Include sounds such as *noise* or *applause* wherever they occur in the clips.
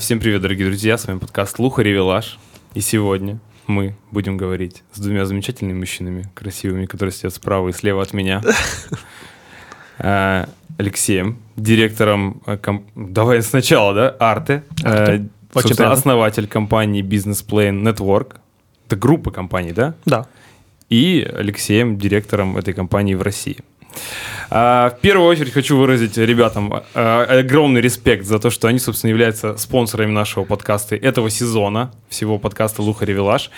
Всем привет, дорогие друзья, с вами подкаст Лухари Вилаж. И сегодня мы будем говорить с двумя замечательными мужчинами, красивыми, которые сидят справа и слева от меня. А, Алексеем, директором, э, ком- давай сначала, да, Арте, Арте. Э, собственно, основатель компании Business Plan Network. Это группа компаний, да? Да. и Алексеем, директором этой компании в России. А, В первую очередь хочу выразить ребятам а, огромный респект за то, что они, собственно, являются спонсорами нашего подкаста этого сезона, всего подкаста «Луха Ревелаж».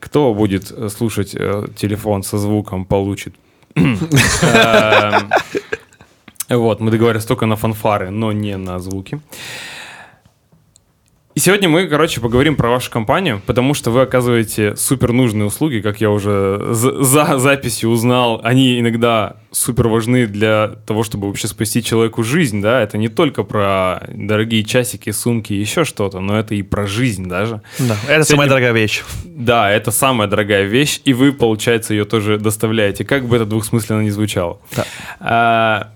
Кто будет э, слушать э, телефон со звуком, получит. Эм, Вот, мы договорились только на фанфары, но не на звуки. И сегодня мы, короче, поговорим про вашу компанию, потому что вы оказываете супер нужные услуги, как я уже за, за записью узнал. Они иногда супер важны для того, чтобы вообще спасти человеку жизнь, да. Это не только про дорогие часики, сумки, еще что-то, но это и про жизнь даже. Да. Это Сегодня- самая дорогая вещь. Да, это самая дорогая вещь, и вы, получается, ее тоже доставляете, как бы это двухсмысленно ни звучало. Да. А,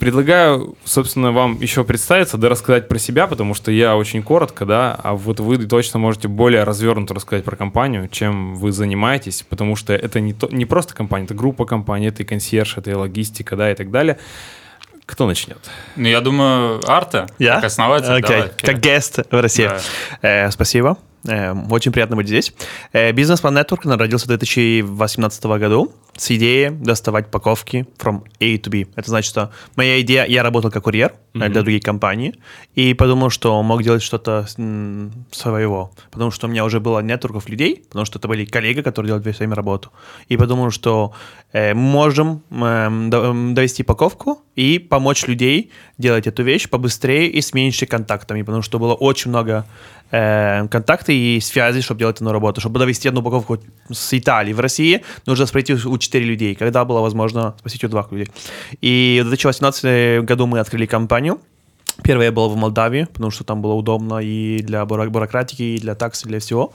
Предлагаю, собственно, вам еще представиться, да рассказать про себя, потому что я очень коротко, да, а вот вы точно можете более развернуто рассказать про компанию, чем вы занимаетесь, потому что это не, то, не просто компания, это группа компаний, это и консьерж, это и логистика, да, и так далее. Кто начнет? Ну, я думаю, Арта, Я? как основатель, Окей. давай. Как гест в России. Да. Э, спасибо. Э, очень приятно быть здесь. Э, Бизнес-план Network родился в 2018 году с идеей доставать упаковки from A to B. Это значит, что моя идея, я работал как курьер э, для других компаний, и подумал, что мог делать что-то своего, потому что у меня уже было нетворков людей, потому что это были коллеги, которые делали все время работу. И подумал, что э, можем эм, довести упаковку и помочь людей делать эту вещь побыстрее и с меньшими контактами, потому что было очень много э, контактов и связей, чтобы делать эту работу. Чтобы довести одну упаковку с Италии в России, нужно у 4 людей, когда было возможно спросить у двух людей. И в 2018 году мы открыли компанию. Первое было в Молдавии, потому что там было удобно и для бюро- бюрократики, и для такс, и для всего.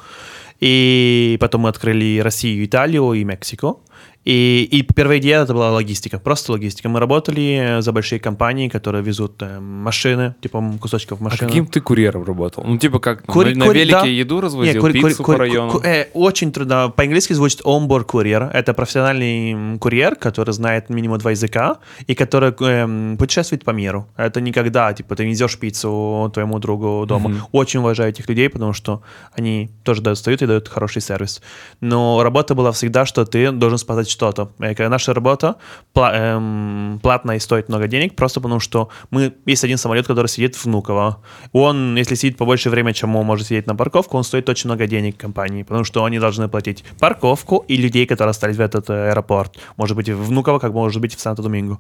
И потом мы открыли Россию, Италию и Мексику. И, и первая идея это была логистика, просто логистика. Мы работали за большие компании, которые везут э, машины, типа кусочков А машин. каким ты курьером работал? Ну, типа как, Кури- на, на кури- велике да. еду развозил, Не, кури- пиццу кури- по кури- району? ку- э, очень трудно. По-английски звучит onboard курьер. Это профессиональный курьер, который знает минимум два языка и который эм, путешествует по миру. Это никогда, типа, ты везешь пиццу твоему другу дома. Очень уважаю этих людей, потому что они тоже достают и дают хороший сервис. Но работа была всегда, что ты должен спасать что-то. Наша работа пла- эм, платная и стоит много денег, просто потому что мы есть один самолет, который сидит в Внуково. Он, если сидит побольше времени, чем он может сидеть на парковку, он стоит очень много денег компании, потому что они должны платить парковку и людей, которые остались в этот аэропорт. Может быть, в Внуково, как может быть в Санто-Доминго.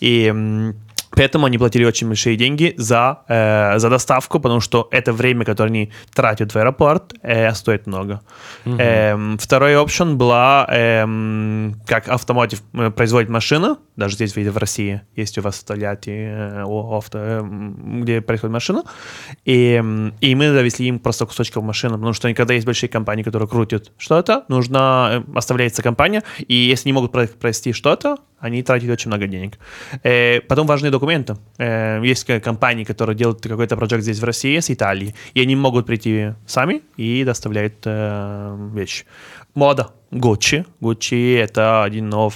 И м, Поэтому они платили очень большие деньги за, э, за доставку, потому что это время, которое они тратят в аэропорт, э, стоит много. Эм, второй опtion была, эм, как автомотив э, производит машину, даже здесь в в России есть у вас в Тольятти э, авто, эм, где происходит машина, и, м, и мы завезли им просто кусочков машины, потому что когда есть большие компании, которые крутят что-то, нужно, э, оставляется компания, и если не могут про- провести что-то, они тратят очень много денег. Э, потом важные документы. Э, есть компании, которые делают какой-то проект здесь в России, с Италии, и они могут прийти сами и доставляют э, вещи. Мода. Gucci. Gucci — это один из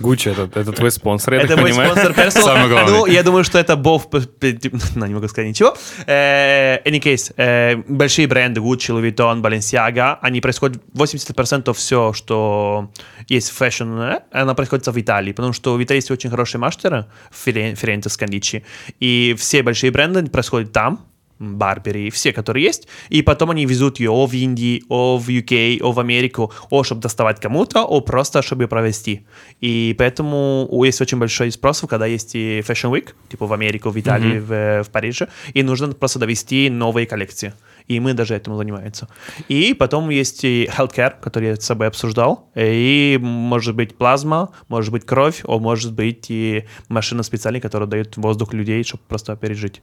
Гуччи, это, это твой спонсор, я это так мой понимаю. спонсор *laughs* personal. Самый главный. Ну, я думаю, что это Бов... Ну, *laughs* не могу сказать ничего. Э, Any case, э, большие бренды Gucci, Louis Vuitton, Balenciaga, они происходят... 80% все, что есть в fashion, э, оно происходит в Италии, потому что в Италии есть очень хорошие мастеры, Фирен- Фиренце, Скандиччи, и все большие бренды происходят там, Burberry, все, которые есть, и потом они везут ее о в Индии, о в UK, о в Америку, о, чтобы доставать кому-то, о просто, чтобы провести. И поэтому есть очень большой спрос, когда есть и Fashion Week, типа в Америку, в Италии, в, в Париже, и нужно просто довести новые коллекции. И мы даже этим занимаемся. И потом есть и healthcare, который я с собой обсуждал. И может быть плазма, может быть кровь, а может быть и машина специальная, которая дает воздух людей, чтобы просто пережить.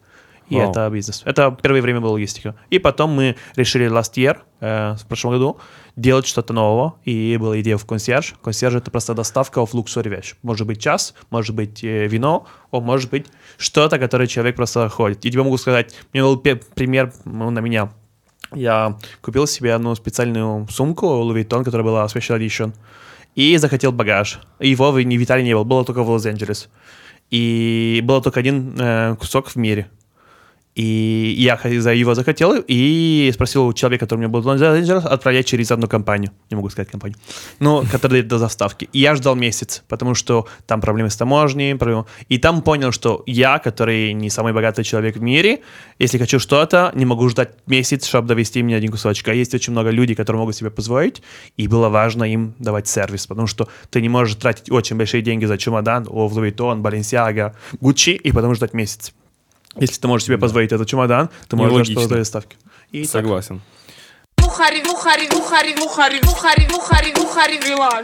И Вау. это бизнес. Это первое время была логистика. И потом мы решили last year, э, в прошлом году, делать что-то нового. И была идея в консьерж. Консьерж — это просто доставка в луксури вещь. Может быть час, может быть э, вино, а может быть что-то, которое человек просто ходит. И тебе могу сказать, у меня был пример ну, на меня. Я купил себе одну специальную сумку Louis Vuitton, которая была Special Edition, и захотел багаж. Его в Италии не было, было только в Лос-Анджелес. И был только один э, кусок в мире. И я за его захотел и спросил у человека, который у меня был Лос-Анджелес, отправлять через одну компанию. Не могу сказать компанию. Ну, которая до заставки. И я ждал месяц, потому что там проблемы с таможней. проблемы- И там понял, что я, который не самый богатый человек в мире, если хочу что-то, не могу ждать месяц, чтобы довести мне один кусочек. А есть очень много людей, которые могут себе позволить, и было важно им давать сервис, потому что ты не можешь тратить очень большие деньги за чемодан, Louis Vuitton, Balenciaga, Gucci, и потом ждать месяц. Если ты можешь себе позволить этот чемодан, ты можешь Нелогично. что-то доставки. И. Согласен.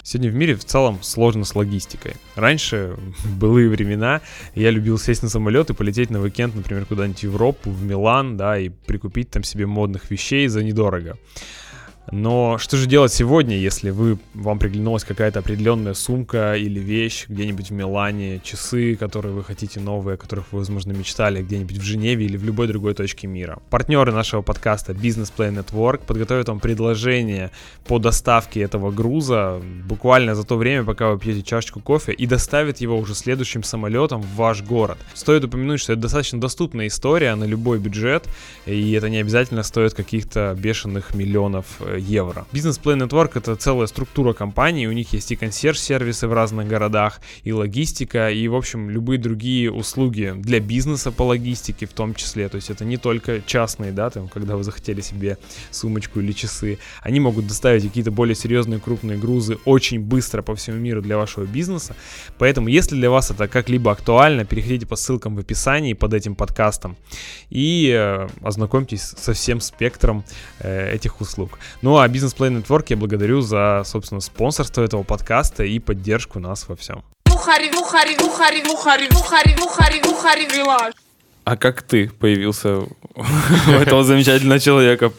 Сегодня в мире в целом сложно с логистикой. Раньше, в *laughs* былые времена, я любил сесть на самолет и полететь на уикенд, например, куда-нибудь в Европу, в Милан, да, и прикупить там себе модных вещей за недорого. Но что же делать сегодня, если вы, вам приглянулась какая-то определенная сумка или вещь где-нибудь в Милане, часы, которые вы хотите новые, о которых вы, возможно, мечтали где-нибудь в Женеве или в любой другой точке мира. Партнеры нашего подкаста Business Play Network подготовят вам предложение по доставке этого груза буквально за то время, пока вы пьете чашечку кофе и доставят его уже следующим самолетом в ваш город. Стоит упомянуть, что это достаточно доступная история на любой бюджет, и это не обязательно стоит каких-то бешеных миллионов э, евро. Business Play Network это целая структура компании, у них есть и консьерж-сервисы в разных городах, и логистика, и, в общем, любые другие услуги для бизнеса по логистике в том числе. То есть это не только частные, да, там, когда вы захотели себе сумочку или часы. Они могут доставить какие-то более серьезные крупные грузы очень быстро по всему миру для вашего бизнеса. Поэтому, если для вас это как-либо актуально, переходите по ссылкам в описании под этим подкастом и э, ознакомьтесь со всем спектром э, этих услуг. Ну а Business Play Network я благодарю за, собственно, спонсорство этого подкаста и поддержку нас во всем. А как ты появился у этого замечательного человека?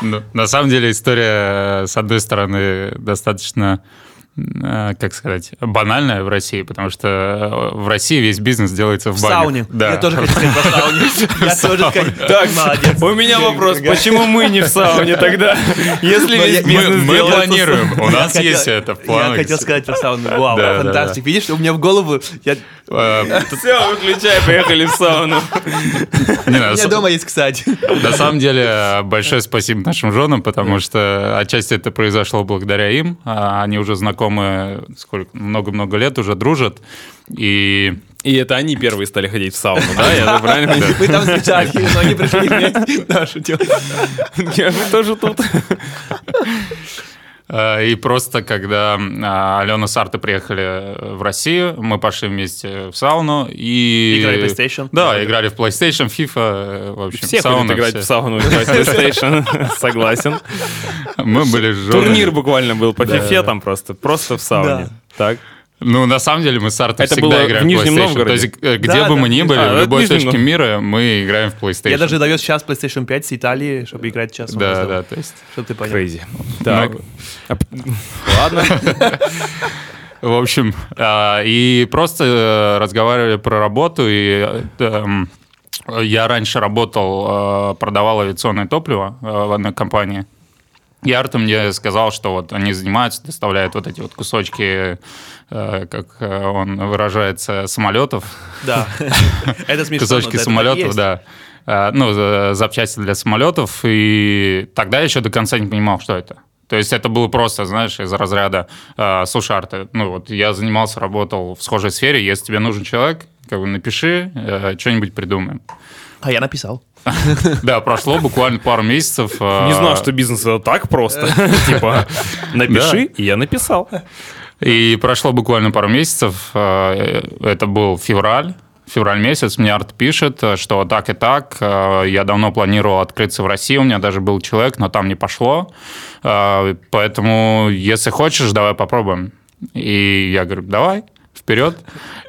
Ну, на самом деле история, э, с одной стороны, достаточно, как сказать, банальная в России, потому что э, в России весь бизнес делается в, В банях. сауне. Да. Я тоже хочу сказать про сауне. *laughs* Я тоже Так, Молодец. у меня вопрос, почему мы не в сауне тогда, если весь я- бизнес мы планируем, у Я нас есть это в Я планах. хотел сказать про сауну. Вау, фантастик. Видишь, у меня в голову... я- Э, Все, выключай, поехали в сауну. У меня дома есть, кстати. На самом деле, большое спасибо нашим женам, потому что отчасти это произошло благодаря им. А Они уже знакомы сколько много-много лет, уже дружат. И И это они первые стали ходить в сауну, да? Я правильно понимаю? Мы *laughs* там встречались, но они пришли вместе. Да, шутил. Я же тоже тут. Э, И просто когда а, Алена с Артой приехали в Россию, мы пошли вместе в сауну и... Играли в PlayStation? Да, играли в PlayStation, FIFA, э, в общем, Все сауна, играть все. в сауну, играть в PlayStation. *laughs* Согласен. Мы были с женой. Турнир буквально был по Да. фифе там просто, просто в сауне. Так. Ну, на самом деле, мы с Артой Это всегда было играем в Нижнем PlayStation. Новгороде? То есть, э, где Да, бы да. мы ни были, А, в любой Нижний точке мира, мы играем в PlayStation. Я даже довез сейчас PlayStation 5 с Италии, чтобы играть сейчас. Да, да, то есть... Чтобы ты понял. Крейзи. Так. Ну, п- Ладно. В общем, а, и просто э, разговаривали про работу, и э, эм, я раньше работал, продавал авиационное топливо в одной компании. И Арта мне сказал, что вот они занимаются, доставляют вот эти вот кусочки, э, как э, он выражается, самолетов, Да. *laughs* Это смешно. но кусочки самолетов, да. Э, Ну, за- запчасти для самолетов. И тогда я еще до конца не понимал, что это. То есть это было просто, знаешь, из разряда э, «Слушай, Арта, ну вот я занимался, работал в схожей сфере, если тебе нужен человек, как бы напиши, э, что-нибудь придумаем». А я написал. Да, прошло буквально пару месяцев. э, Не знал, что бизнес это так просто. *laughs* Типа, напиши, и я написал. И прошло буквально пару месяцев, э, это был февраль, февраль месяц, мне Арт пишет, что так и так, э, я давно планировал открыться в России, у меня даже был человек, но там не пошло, поэтому, если хочешь, давай попробуем. И я говорю, давай. Вперед.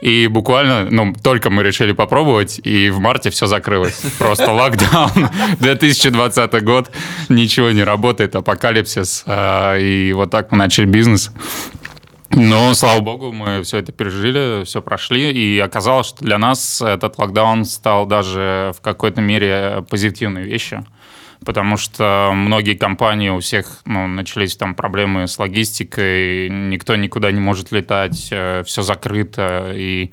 И буквально, ну, только мы решили попробовать, и в марте все закрылось. Просто локдаун, *laughs* 2020 год, ничего не работает, апокалипсис. а, И вот так мы начали бизнес. Но, слава богу, мы все это пережили, все прошли, и оказалось, что для нас этот локдаун стал даже в какой-то мере позитивной вещью, потому что многие компании, у всех ну, начались там проблемы с логистикой, никто никуда не может летать, все закрыто, и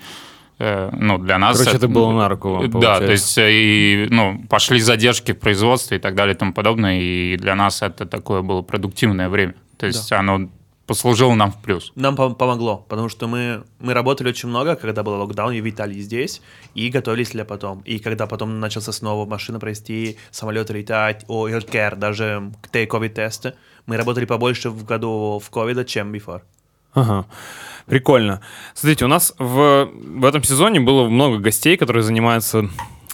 э, ну, для нас... Короче, это было на руку вам, Да, получается. то есть э, и, ну, пошли задержки в производстве и так далее и тому подобное, и для нас это такое было продуктивное время. То есть оно послужило нам в плюс. Нам пом- помогло, потому что мы, мы работали очень много, когда был локдаун, и в Италии здесь, и готовились для потом. И когда потом начался снова машина провести, самолеты летать, о, healthcare, даже те ковид-тесты, мы работали побольше в году в ковида, чем before. Ага. Прикольно. Смотрите, у нас в, в этом сезоне было много гостей, которые занимаются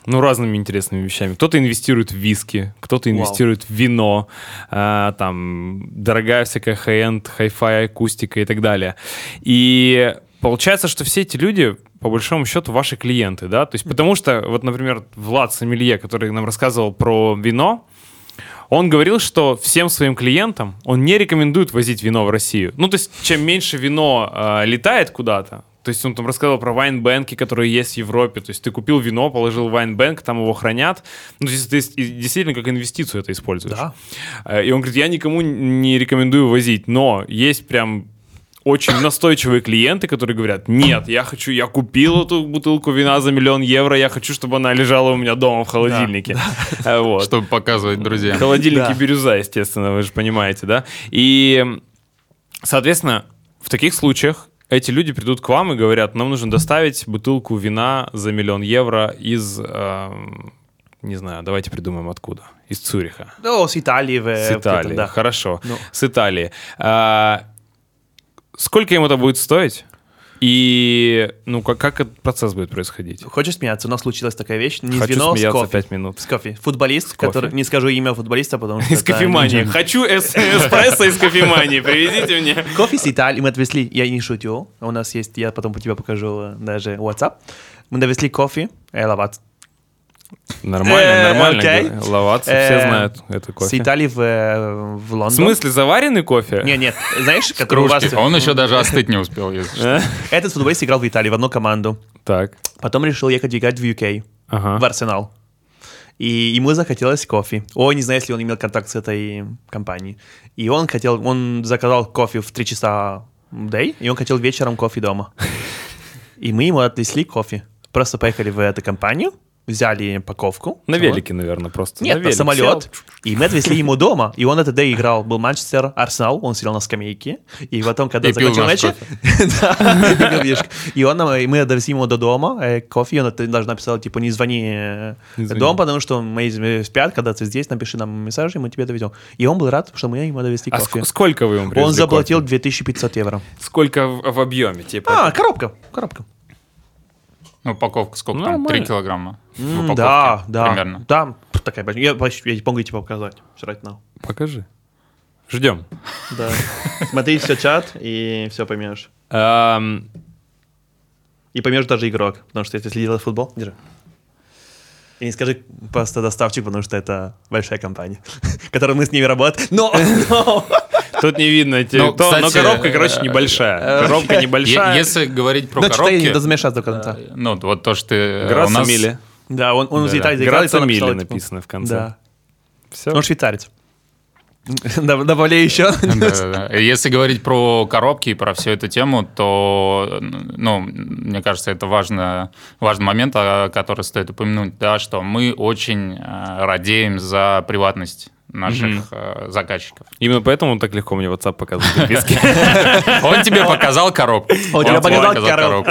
ну, разными интересными вещами. Кто-то инвестирует в виски, кто-то Вау. инвестирует в вино, а, там, дорогая всякая high-end, hi-fi, акустика и так далее. И получается, что все эти люди, по большому счету, ваши клиенты, да? То есть, потому что, вот, например, Влад Сомелье, который нам рассказывал про вино, он говорил, что всем своим клиентам он не рекомендует возить вино в Россию. Ну, то есть, чем меньше вино э, летает куда-то, то есть он там рассказывал про вайнбэнки, которые есть в Европе. То есть ты купил вино, положил в вайнбэнк, там его хранят. Ну, то есть ты действительно как инвестицию это используешь. Да. Э, И он говорит, я никому не рекомендую возить, но есть прям очень настойчивые клиенты, которые говорят, нет, я хочу, я купил эту бутылку вина за миллион евро, я хочу, чтобы она лежала у меня дома в холодильнике. Э, Вот. Чтобы показывать друзьям. Холодильники Да. бирюза, естественно, вы же понимаете, да? И, соответственно, в таких случаях эти люди придут к вам и говорят, нам нужно доставить бутылку вина за миллион евро из, эм, не знаю, давайте придумаем откуда. Из Цюриха. Ну, с Италии. В, С Италии, да. хорошо. Ну. С Италии. А, сколько им это будет стоить? И, ну, как, как этот процесс будет происходить? Хочешь смеяться? У нас случилась такая вещь. Не с Хочу вино, с смеяться кофе. пять минут. С кофе. Футболист, кофе? который... Не скажу имя футболиста, потому что... Из кофемании. Хочу эс- эспрессо из кофемании. Привезите мне. Кофе с Италии мы отвезли, я не шутю, у нас есть, я потом по тебе покажу э, даже WhatsApp. Мы довезли кофе, лават, Нормально, Э, нормально. окей. Ловаться, Э, все знают это с кофе. Италии в, э, в В Лондон. смысле, заваренный кофе? Нет, нет, знаешь, *laughs* который у вас... Он еще даже остыть не успел. Э? *laughs* Этот футболист играл в Италии в одну команду, Так. потом решил ехать играть в UK, Ага. в Арсенал. И ему захотелось кофе. Ой, не знаю, если он имел контакт с этой компанией. И он хотел, он заказал кофе в 3 часа в день, и он хотел вечером кофе дома. *laughs* И мы ему отнесли кофе. Просто поехали в эту компанию, взяли упаковку. На велике, наверное, просто. Нет, на на велик самолет. сел. И мы отвезли ему дома. И он этот день играл. Был Манчестер, Арсенал. Он сидел на скамейке. И потом, когда И закончил матч... *laughs* *laughs* И он нам, и мы довезли ему до дома э, кофе. И он это даже написал, типа, не звони, э, Не звони. дом, потому что мои э, спят, когда ты здесь, напиши нам месседж, и мы тебе доведем. И он был рад, что мы ему довезли А кофе. ск- сколько вы ему Он заплатил кофе? 2500 евро. Сколько в, объеме? Типа, А, это- коробка, коробка. Ну, упаковка сколько Ну, там? нормально. 3 килограмма. упаковке Да, да. Примерно. Да, такая большая. Я, я не могу тебе показать. Right now. Покажи. Ждем. Да. Смотри все чат и все поймешь. Ам, И поймешь даже игрок, потому что если следил за футбол, держи. И не скажи просто доставчик, потому что это большая компания, *laughs* которую мы с ними работаем. Но, но Тут не видно, те- Ну, то- но коробка, короче, э, небольшая. Коробка Е- небольшая. Если говорить про я не коробки, дозамешать до конца. ну, вот то, что э, нас... Мили. Да, он, он из Да-да. Италии Мили типа, написано в конце. Да. Все. Ну, Он швейцарец. Доб- Добавляй еще. Если говорить про коробки и про всю эту тему, то, ну, мне кажется, это важно, важный момент, о- который стоит упомянуть, да, что мы очень э, радеем за приватность наших э, заказчиков. Именно поэтому он так легко мне WhatsApp показывает подписки. *laughs* Он тебе показал коробку. Он тебе показал коробку.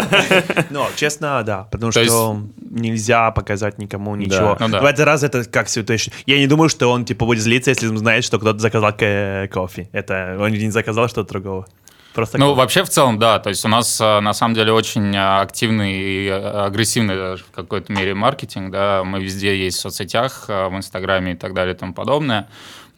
Ну, *laughs* честно, да, потому То что нельзя показать никому ничего. Ну. В этот раз это как ситуация. Я не думаю, что он типа будет злиться, если он знает, что кто-то заказал кофе. Это он не заказал что-то другого. Просто Ну, вообще, в целом, да. То есть у нас, э, на самом деле, очень э, активный и э, агрессивный даже в какой-то мере маркетинг, да. Мы везде есть в соцсетях, в Инстаграме и так далее и тому подобное.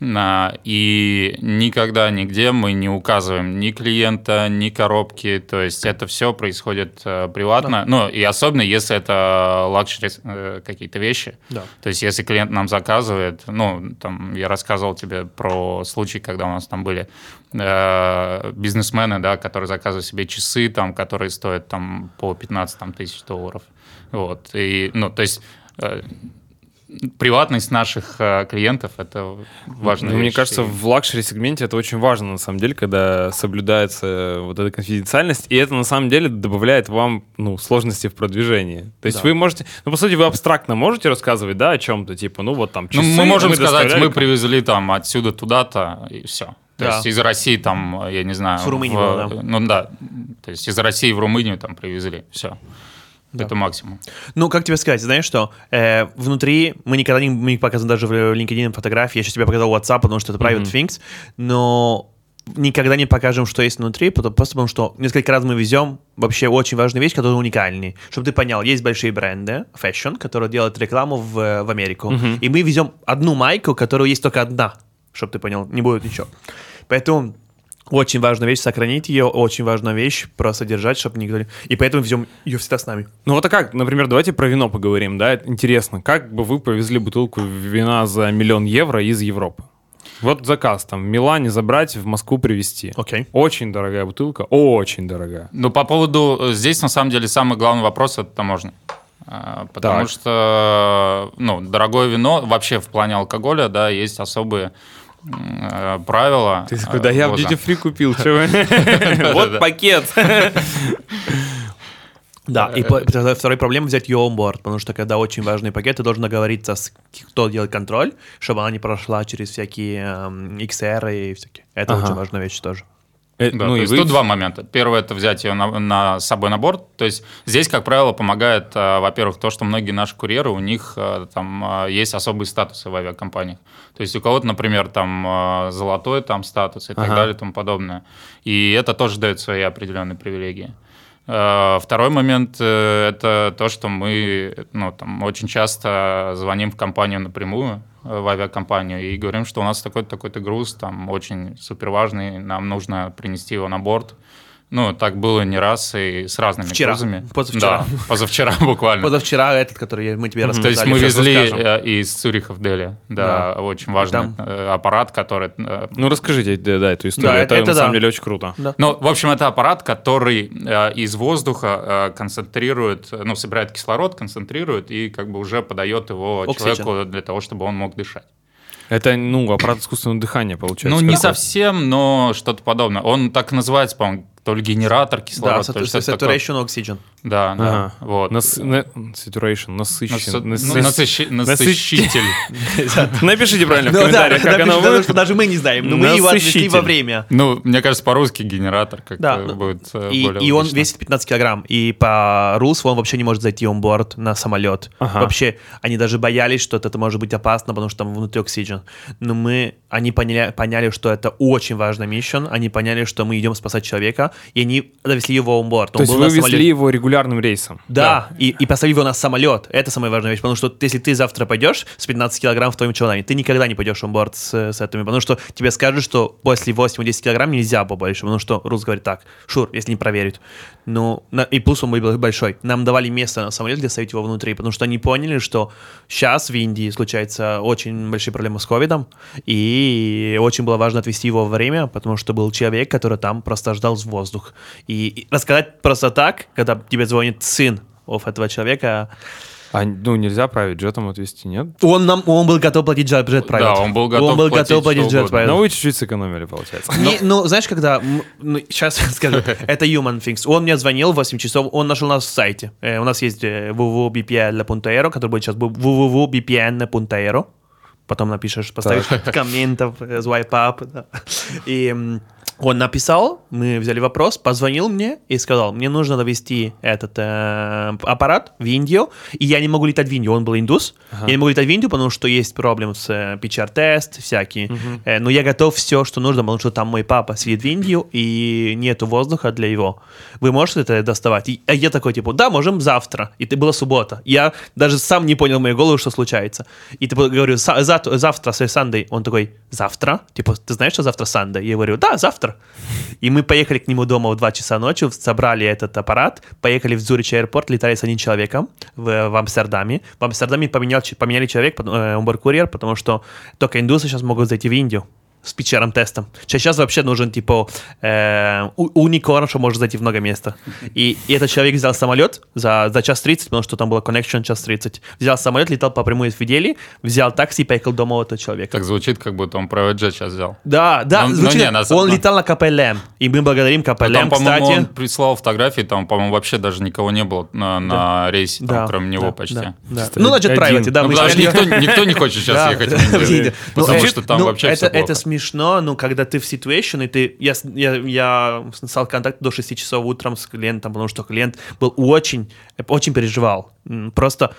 И никогда нигде мы не указываем ни клиента, ни коробки. То есть это все происходит э, приватно. Ну, и особенно, если это luxury э, какие-то вещи. Да. То есть если клиент нам заказывает, ну, там, я рассказывал тебе про случай, когда у нас там были э, бизнесмены, да, которые заказывают себе часы, там, которые стоят там по 15 там, тысяч долларов. Вот. И, ну, то есть э, приватность наших э, клиентов это важно. Ну, мне кажется, в luxury -сегменте это очень важно, на самом деле, когда соблюдается вот эта конфиденциальность, и это, на самом деле, добавляет вам, ну, сложности в продвижении. То есть Да. вы можете, ну, по сути, вы абстрактно можете рассказывать, да, о чем-то, типа, ну, вот там Ну, часы мы можем сказать, доставляли мы привезли там отсюда туда-то, и все. То Да. есть из России там, я не знаю... В Румынии было, да. Ну да, то есть из России в Румынию там привезли, все. Это максимум. Ну, как тебе сказать, знаешь что? Э, внутри мы никогда не, мы не показываем даже в LinkedIn фотографии. Я сейчас тебе показал WhatsApp, потому что это private things, но никогда не покажем, что есть внутри, потому- просто потому что несколько раз мы везем вообще очень важную вещь, которая уникальная. Чтобы ты понял, есть большие бренды, fashion, которые делают рекламу в, в Америку, и мы везем одну майку, которая есть только одна, чтобы ты понял, не будет ничего. Поэтому очень важная вещь сохранить ее, очень важная вещь просто держать, чтобы никто не... И поэтому везем ее всегда с нами. Ну вот а как, например, давайте про вино поговорим, да, интересно. Как бы вы повезли бутылку вина за миллион евро из Европы? Вот заказ там в Милане забрать, в Москву привезти. Окей. Очень дорогая бутылка, очень дорогая. Ну, по поводу... э, Здесь, на самом деле, самый главный вопрос – это таможня. А, Потому Так. что, ну, дорогое вино, вообще в плане алкоголя, да, есть особые э, правила. Ты э, такой, да я в duty free купил, чё вы? *laughs* Вот пакет. Да, и тогда второй проблема взять ее онборд, потому что когда очень важный пакет, ты должен договориться с кто делает контроль, чтобы она не прошла через всякие эм, XR и всякие. Это очень важная вещь тоже. Э, Да, Ну то есть вы тут два момента. Первое это взять ее на, на- с собой на борт. То есть здесь, как правило, помогает, э, во-первых, то, что многие наши курьеры, у них э, там есть особые статусы в авиакомпаниях. То есть у кого-то, например, там золотой там статус и так Ага. далее и тому подобное. И это тоже дает свои определенные привилегии. Э, Второй момент э, это то, что мы ну, там, очень часто звоним в компанию напрямую, э, в авиакомпанию, и говорим, что у нас такой-то такой-то груз, там очень супер важный, нам нужно принести его на борт. Ну, так было не раз и с разными Вчера. грузами. Позавчера. Да, позавчера *laughs* буквально. Позавчера этот, который мы тебе То рассказали. есть мы везли расскажем. э, из Цюриха в Дели. Да, очень важный Там- э, аппарат, который... э, Ну расскажите, да, да, эту историю. Да, это, это на самом да. деле очень круто. Да. Ну, в общем, это аппарат, который из воздуха концентрирует, ну, собирает кислород, концентрирует и как бы уже подает его Оксиген. человеку для того, чтобы он мог дышать. Это, ну, аппарат искусственного дыхания получается. ну, не какой-то. совсем, но что-то подобное. Он так и называется, по-моему, то ли генератор Да, кислорода, то ли что-то такое. saturation oxygen. Да, да, Ага. вот. Нас- на- Saturation, насыщен. Насы- насыщ- ну, насыщи- Насыщитель. Напишите правильно в Ну да, комментариях, как оно будет. что даже мы не знаем, но мы его отнесли во время. Ну, мне кажется, по-русски генератор как Да, будет э, И, более и он весит 15 килограмм, и по rules он вообще не может зайти он борт на самолет. Вообще, они даже боялись, что это может быть опасно, потому что там внутри оксиген. Но мы, они поняли, поняли, что это очень важный миссион, они поняли, что мы идем спасать человека, и они довезли его он борт. То есть вы везли его регулярным рейсом? Да, И, и посадили его на самолет. Это самая важная вещь. Потому что если ты завтра пойдешь с 15 килограмм в твоем чемодане, ты никогда не пойдешь борт с, с этими. Потому что тебе скажут, что после 8-10 килограмм нельзя побольше. Потому что Рус говорит так, шур, если не проверят. Ну, на- и плюс он был большой. Нам давали место на самолет, где ставить его внутри. Потому что они поняли, что сейчас в Индии случаются очень большие проблемы с ковидом. И очень было важно отвести его во время, потому что был человек, который там просто ждал с воздух. И, и рассказать просто так, когда тебе звонит сын of этого человека, А, ну, нельзя private джетом отвезти, нет? он, нам, он был готов платить jet, private. Да, он был готов Он был платить готов платить jet private. Но вы чуть-чуть сэкономили, получается. Не- ну, знаешь, когда... сейчас скажу. *laughs* Это human things. Он мне звонил в 8 часов, он нашел нас в сайте. Э, у нас есть э, www.bpn.aero, который будет сейчас www.bpn.aero. Потом напишешь, поставишь *laughs* комментов, э, swipe up. да. И Он написал, мы взяли вопрос, позвонил мне и сказал, мне нужно довести этот э, аппарат в Индию, и я не могу летать в Индию, он был индус, я не могу летать в Индию, потому что есть проблемы с э, PCR-тест всякие, Э, но я готов все, что нужно, потому что там мой папа сидит в Индию, и нету воздуха для его. Вы можете это доставать? И а я такой, типа, да, можем завтра. И это была суббота. Я даже сам не понял в моей голову, что случается. И типа, говорю, «Са- за- завтра, с Sunday. Он такой, завтра? Типа, ты знаешь, что завтра Sunday? Я говорю, да, завтра. И мы поехали к нему дома в 2 часа ночи, собрали этот аппарат, поехали в Zurich аэропорт, летали с одним человеком в, в Амстердаме. В Амстердаме поменял, поменяли человек, э, on board -курьер, потому что только индусы сейчас могут зайти в Индию с PCR-тестом. Сейчас вообще нужен, типа, э, уникорн, что может зайти в много места. И, и этот человек взял самолет за, за час 30, потому что там было connection час 30. Взял самолет, летал по прямой из Фидели, взял такси и поехал дома у этого человека. Так звучит, как будто он private jet сейчас взял. Да, да, Ну, ну звучит, не, на самом- он летал на КПЛМ, и мы благодарим Ну, КПЛМ, Там, по-моему, кстати. он прислал фотографии, там, по-моему, вообще даже никого не было на, на рейсе, там, Да, кроме него да, почти. да, да. Ну, значит, private, да, Ну, мы потому что никто, никто не хочет сейчас Да, ехать да, в. *laughs* Ну, потому это- что там ну, вообще все плохо. Смешно, ну, когда ты в situation, и ты... Я, я, я стал контакт до 6 часов утром с клиентом, потому что клиент был очень, очень переживал. Просто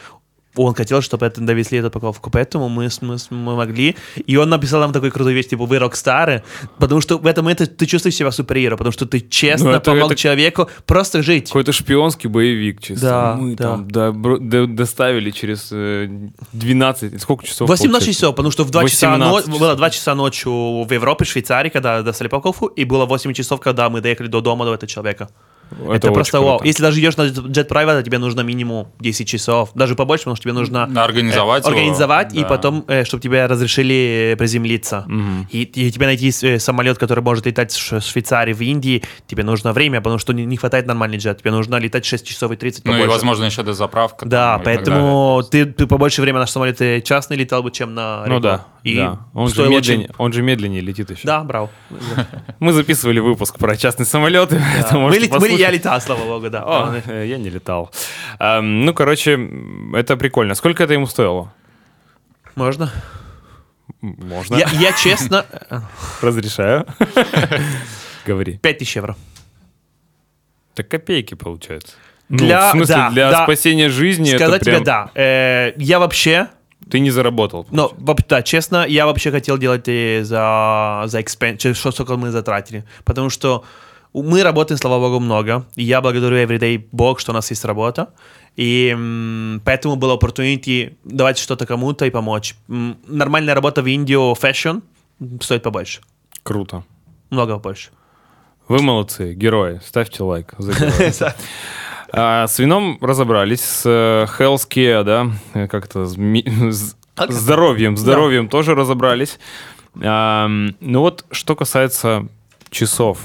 он хотел, чтобы это довезли эту упаковку, поэтому мы, мы, мы могли. И он написал нам такой крутой вещь, типа, вы рок-стары, потому что в этом момент ты чувствуешь себя суперхероем, потому что ты честно Ну, это- помог это- человеку просто жить. Какой-то шпионский боевик, честно. Да, Мы да. там добро- до- доставили через э, 12... Сколько часов? 18 получается? часов, потому что в 2 часа, 18 но... было 2 часа ночью в Европе, в Швейцарии, когда достали упаковку, и было 8 часов, когда мы доехали до дома до этого человека. Это, очень просто вау. Если даже идешь на Jet Private, тебе нужно минимум 10 часов, даже побольше, потому что тебе нужно На организовать э, его, организовать и да. потом, чтобы тебе разрешили приземлиться. И, и тебе найти э, самолет, который может летать с Ш- Швейцарии в Индии, тебе нужно время, потому что не, не хватает нормальный джет. Тебе нужно летать 6 часов и 30 Ну и, побольше. возможно, еще до заправка. Да, там, поэтому ты, ты побольше времени наш самолет э, частный летал бы, чем на Ну регу. да, И да. Он же, медленнее, очень- он же медленнее летит еще. Да, браво. *laughs* Мы записывали выпуск про частные самолеты. *laughs* это Мы я летал, слава богу, да. О, э, я не летал. Эм, ну, короче, это прикольно. Сколько это ему стоило? Можно? Можно. Я, я честно... э, Разрешаю. *laughs* Говори. 5000 евро. Так копейки получается. Ну, Для- в смысле, да, для да. спасения жизни Сказать это прям... тебе да. Э, я вообще... Ты не заработал. Ну, да, честно, я вообще хотел делать и за, за экспен, что сколько мы затратили. Потому что мы работаем, слава богу, много. И я благодарю Everyday Бог, что у нас есть работа. И поэтому было opportunity давать что-то кому-то и помочь. Нормальная работа в Индию, fashion, стоит побольше. Круто. Много побольше. Вы молодцы, герои. Ставьте лайк за. *laughs* А, с вином разобрались, с э, health care, да, э, как-то с здоровьем, здоровьем тоже разобрались. Ну вот, что касается часов.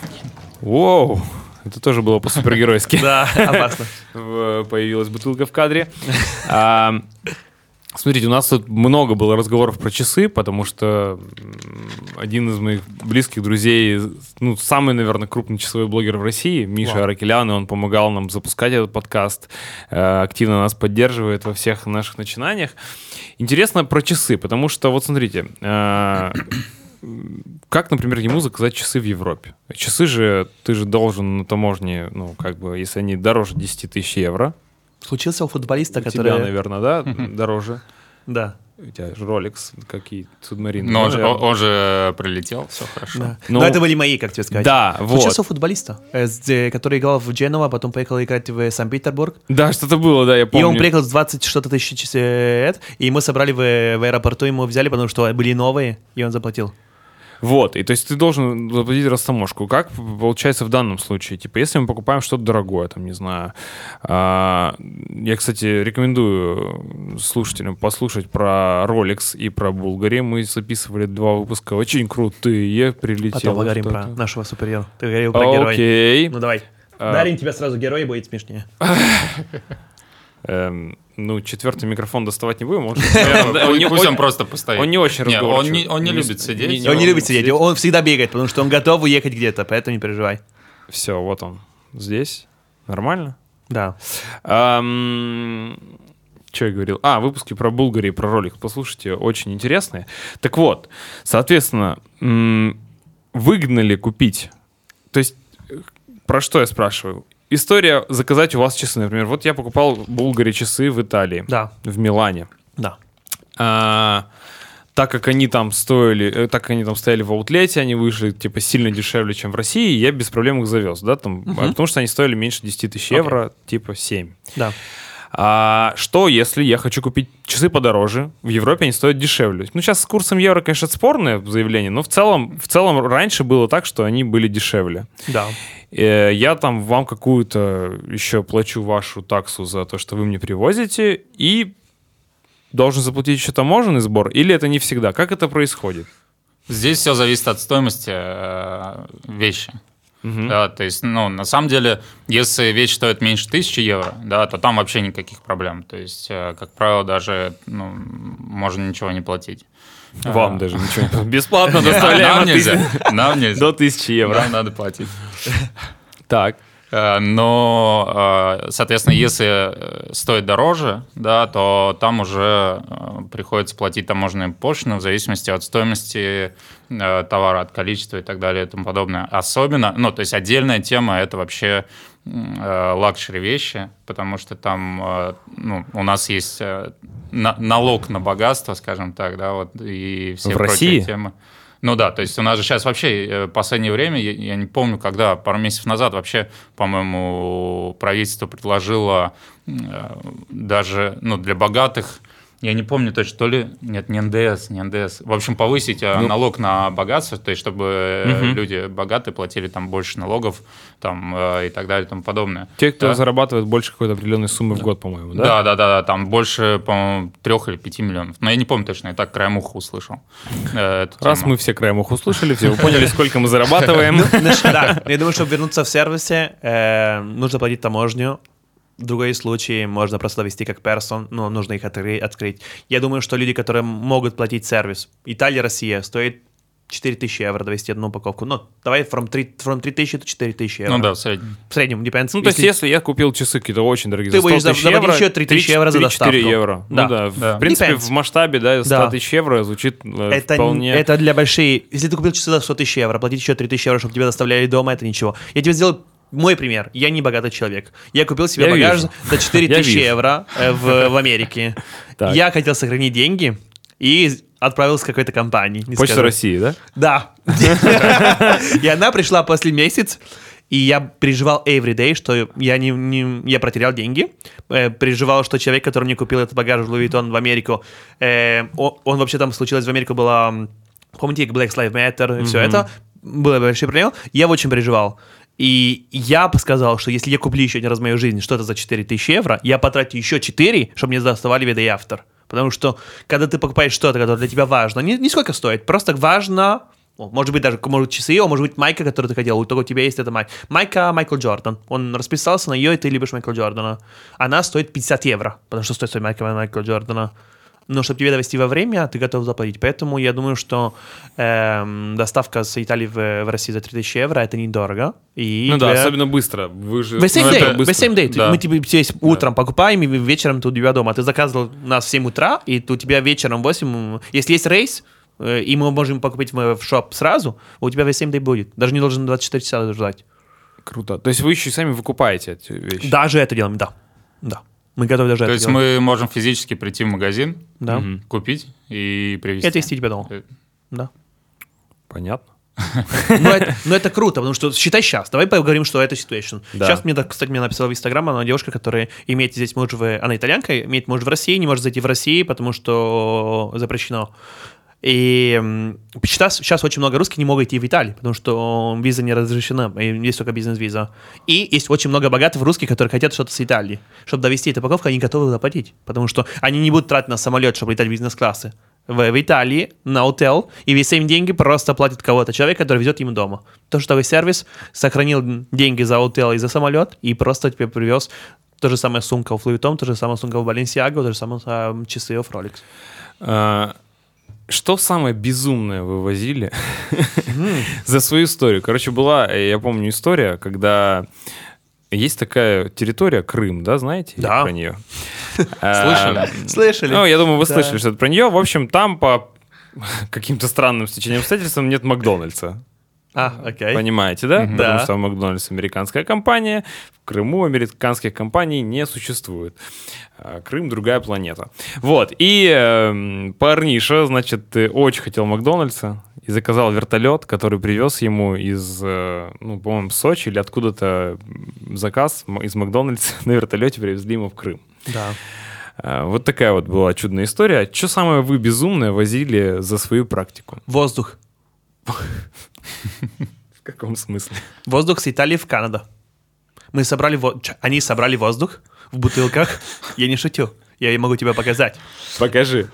Воу, это тоже было по-супергеройски. *laughs* Да, *laughs* опасно. Появилась бутылка в кадре. Ам, Смотрите, у нас тут много было разговоров про часы, потому что один из моих близких друзей, ну, самый, наверное, крупный часовой блогер в России, Миша. Аракелян, и он помогал нам запускать этот подкаст, э, активно нас поддерживает во всех наших начинаниях. Интересно про часы, потому что, вот смотрите, э, как, например, ему заказать часы в Европе? Часы же, ты же должен на таможне, ну, как бы, если они дороже 10 тысяч евро, Случился у футболиста, у который... тебя, наверное, да, *laughs* дороже. Да. У тебя же Rolex, какие субмарины. Но он, же, наверное. он же прилетел, все хорошо. да. Ну, Но это были мои, как тебе сказать. Да, вот. Случился у футболиста, э, э, который играл в Дженова, потом поехал играть в Санкт-Петербург. Да, что-то было, да, я И помню. он приехал с 20 что-то тысяч часов, и мы собрали в, в аэропорту, ему взяли, потому что были новые, и он заплатил. Вот, и то есть ты должен заплатить растаможку. Как получается в данном случае? Типа, если мы покупаем что-то дорогое, там, не знаю. а, я, кстати, рекомендую слушателям послушать про Rolex и про Булгари. Мы записывали два выпуска очень крутые. Прилетело Потом поговорим что-то. про нашего супергероя. Ты говорил про героя. Окей. Ну давай. А. Дарим тебя сразу герой, будет смешнее. *laughs* Эм, ну, четвертый микрофон доставать не будем. Он, Пусть- *laughs* наверное, он не- Пусть он он- просто постоит. он не очень разговорчивый. не, он не любит сидеть. не- он не любит сидеть, он всегда бегает, потому что он готов уехать где-то, поэтому не переживай. Все, вот он. Здесь. Нормально? Да. Что я говорил? А, выпуски про Булгари и про ролик. Послушайте, очень интересные. Так вот, соответственно, м, выгодно ли купить то есть, э, про что я спрашиваю? История заказать у вас часы, например. Вот я покупал в Булгаре часы в Италии, Да, в Милане. да. А, так как они там стоили, э, так как они там стояли в аутлете, они вышли типа сильно дешевле, чем в России, я без проблем их завез, да, там, а потому что они стоили меньше 10 тысяч евро, типа 7. Да. А что, если я хочу купить часы подороже? В Европе они стоят дешевле. Ну, сейчас с курсом евро, конечно, это спорное заявление, но в целом, в целом раньше было так, что они были дешевле. Да. Э, Я там вам какую-то еще плачу вашу таксу за то, что вы мне привозите, и должен заплатить еще таможенный сбор, или это не всегда? Как это происходит? Здесь все зависит от стоимости э, вещи. Да, то есть, ну, на самом деле, если вещь стоит меньше тысячи евро, да, то там вообще никаких проблем. То есть, э, как правило, даже, ну, можно ничего не платить. Вам даже ничего Бесплатно Нам доставляем от нельзя. Нам нельзя. до 1000 евро. Нам надо платить. Так. Э, Но, э, соответственно, если э, стоит дороже, да, то там уже приходится платить таможенные пошлины в зависимости от стоимости товара, от количества и так далее и тому подобное. Особенно, ну, то есть отдельная тема – это вообще luxury вещи, потому что там ну, у нас есть на- налог на богатство, скажем так, да, вот, и все В прочие России? темы. Ну да, то есть у нас же сейчас вообще э, последнее время, я, я не помню, когда, пару месяцев назад вообще, по-моему, правительство предложило э, даже, ну, для богатых, я не помню точно, то ли, нет, не НДС, не НДС, в общем, повысить э, Ну. налог на богатство, то есть чтобы Мгм. люди богатые платили там больше налогов там э, и так далее и тому подобное. Те, кто Да. зарабатывает больше какой-то определенной суммы в год, по-моему, да? Да, да, да, да, там больше, по-моему, трех или пяти миллионов. Но я не помню точно, я так краем уха услышал. Раз тему. мы все краем их услышали, все, вы поняли, сколько мы зарабатываем. *laughs* Знаешь, да, я думаю, чтобы вернуться в сервисе, нужно платить таможню. В другой случае можно просто довести как персон, но нужно их откры- открыть. Я думаю, что люди, которые могут платить сервис, Италия, Россия, стоит 4000 евро довести одну упаковку. Ну, давай from 3, from 3000 to 4000 евро. Ну да, в среднем. В среднем, depends. Ну, то есть, если я купил часы какие-то очень дорогие, Ты за 100 будешь тысяч евро, еще 3 тысячи евро за 3-4 доставку. евро. Да. Ну да, Да. в принципе, Depends. в масштабе, да, 100 Да. тысяч евро звучит э, это, вполне... это для большие... Если ты купил часы за 100 тысяч евро, платить еще 3 тысячи евро, чтобы тебя доставляли дома, это ничего. Я тебе сделаю мой пример. Я не богатый человек. Я купил себе Я багаж вижу. за 4 *laughs* Я тысячи вижу. евро э, в, в Америке. *laughs* Так. Я хотел сохранить деньги и отправился к какой-то компании. Почта скажу. России, да? Да. *laughs* И она пришла после месяца, и я переживал every day, что я, не, не- я потерял деньги. Э, переживал, что человек, который мне купил этот багаж в Vuitton в Америку, э, о- он, вообще там случилось в Америку, было, м, помните, Black Lives Matter и все это, было большие проблемы. Я очень переживал. И я бы сказал, что если я куплю еще один раз мою жизнь что-то за 4000 евро, я потрачу еще 4, чтобы мне доставали виды и автор. Потому что, когда ты покупаешь что-то, которое для тебя важно, не, не сколько стоит, просто важно, может быть, даже может, часы, о, может быть, майка, которую ты хотел, только у тебя есть эта майка. Майка Майкл Джордан. Он расписался на нее, и ты любишь Майкла Джордана. Она стоит 50 евро, потому что стоит майка Майкла Джордана. Но чтобы тебе довести во время, ты готов заплатить. Поэтому я думаю, что эм, доставка с Италии в, в Россию за 3000 евро это недорого. И Ну да, тебе- особенно быстро. Вы же... в same ну, day, быстро. same day. Да. Мы тебе здесь утром покупаем, и вечером ты у тебя дома. Ты заказывал нас в 7 утра, и у тебя вечером в 8... Если есть рейс, э, и мы можем покупать в, шоп сразу, у тебя в same day будет. Даже не должен 24 часа ждать. Круто. То есть вы еще и сами выкупаете эти вещи? Даже это делаем, да. Да. Мы готовы даже То есть делать. мы можем физически прийти в магазин, Да. Мгм. купить и привезти. Это вести тебя дома. Э, Да. Понятно. *laughs* Но это, но это круто, потому что считай сейчас. Давай поговорим, что это situation. Да. Сейчас мне, кстати, мне написала в Инстаграм, она девушка, которая имеет здесь муж в... Она итальянка, имеет муж в России, не может зайти в Россию, потому что запрещено. И сейчас, сейчас очень много русских не могут идти в Италию, потому что виза не разрешена, есть только бизнес-виза. И есть очень много богатых русских, которые хотят что-то с Италии. Чтобы довести эту упаковку, они готовы заплатить, потому что они не будут тратить на самолет, чтобы летать в бизнес-классы. В, в Италии на отель, и весь им деньги просто платит кого-то, человек, который везет им дома. То, что такой сервис сохранил деньги за отель и за самолет, и просто тебе привез то же самое сумка в Vuitton, то же самое сумка в Balenciaga, то же самое а, часы в Rolex. Что самое безумное вы возили *laughs* за свою историю? Короче, была, э, я помню, история, когда есть такая территория, Крым, да, знаете Да. про нее? *laughs* Слышали? Слышали? Ну, я думаю, вы слышали что-то про нее. В общем, там по *laughs* каким-то странным стечениям обстоятельствам нет Макдональдса. А, окей. Понимаете, да? Потому Да. что Макдональдс американская компания, в Крыму американских компаний не существует. А Крым другая планета. Вот. И эм, парниша, значит, э, очень хотел Макдональдса и заказал вертолет, который привез ему из, э, ну, по-моему, Сочи или откуда-то заказ из Макдональдса *laughs* на вертолете привезли ему в Крым. Да. А, Вот такая вот была чудная история. Что самое вы безумное возили за свою практику? Воздух. *laughs* В каком смысле? Воздух с Италии в Канаду. Мы собрали... во- Они собрали воздух в бутылках. Я не шутю. Я могу тебе показать. Покажи.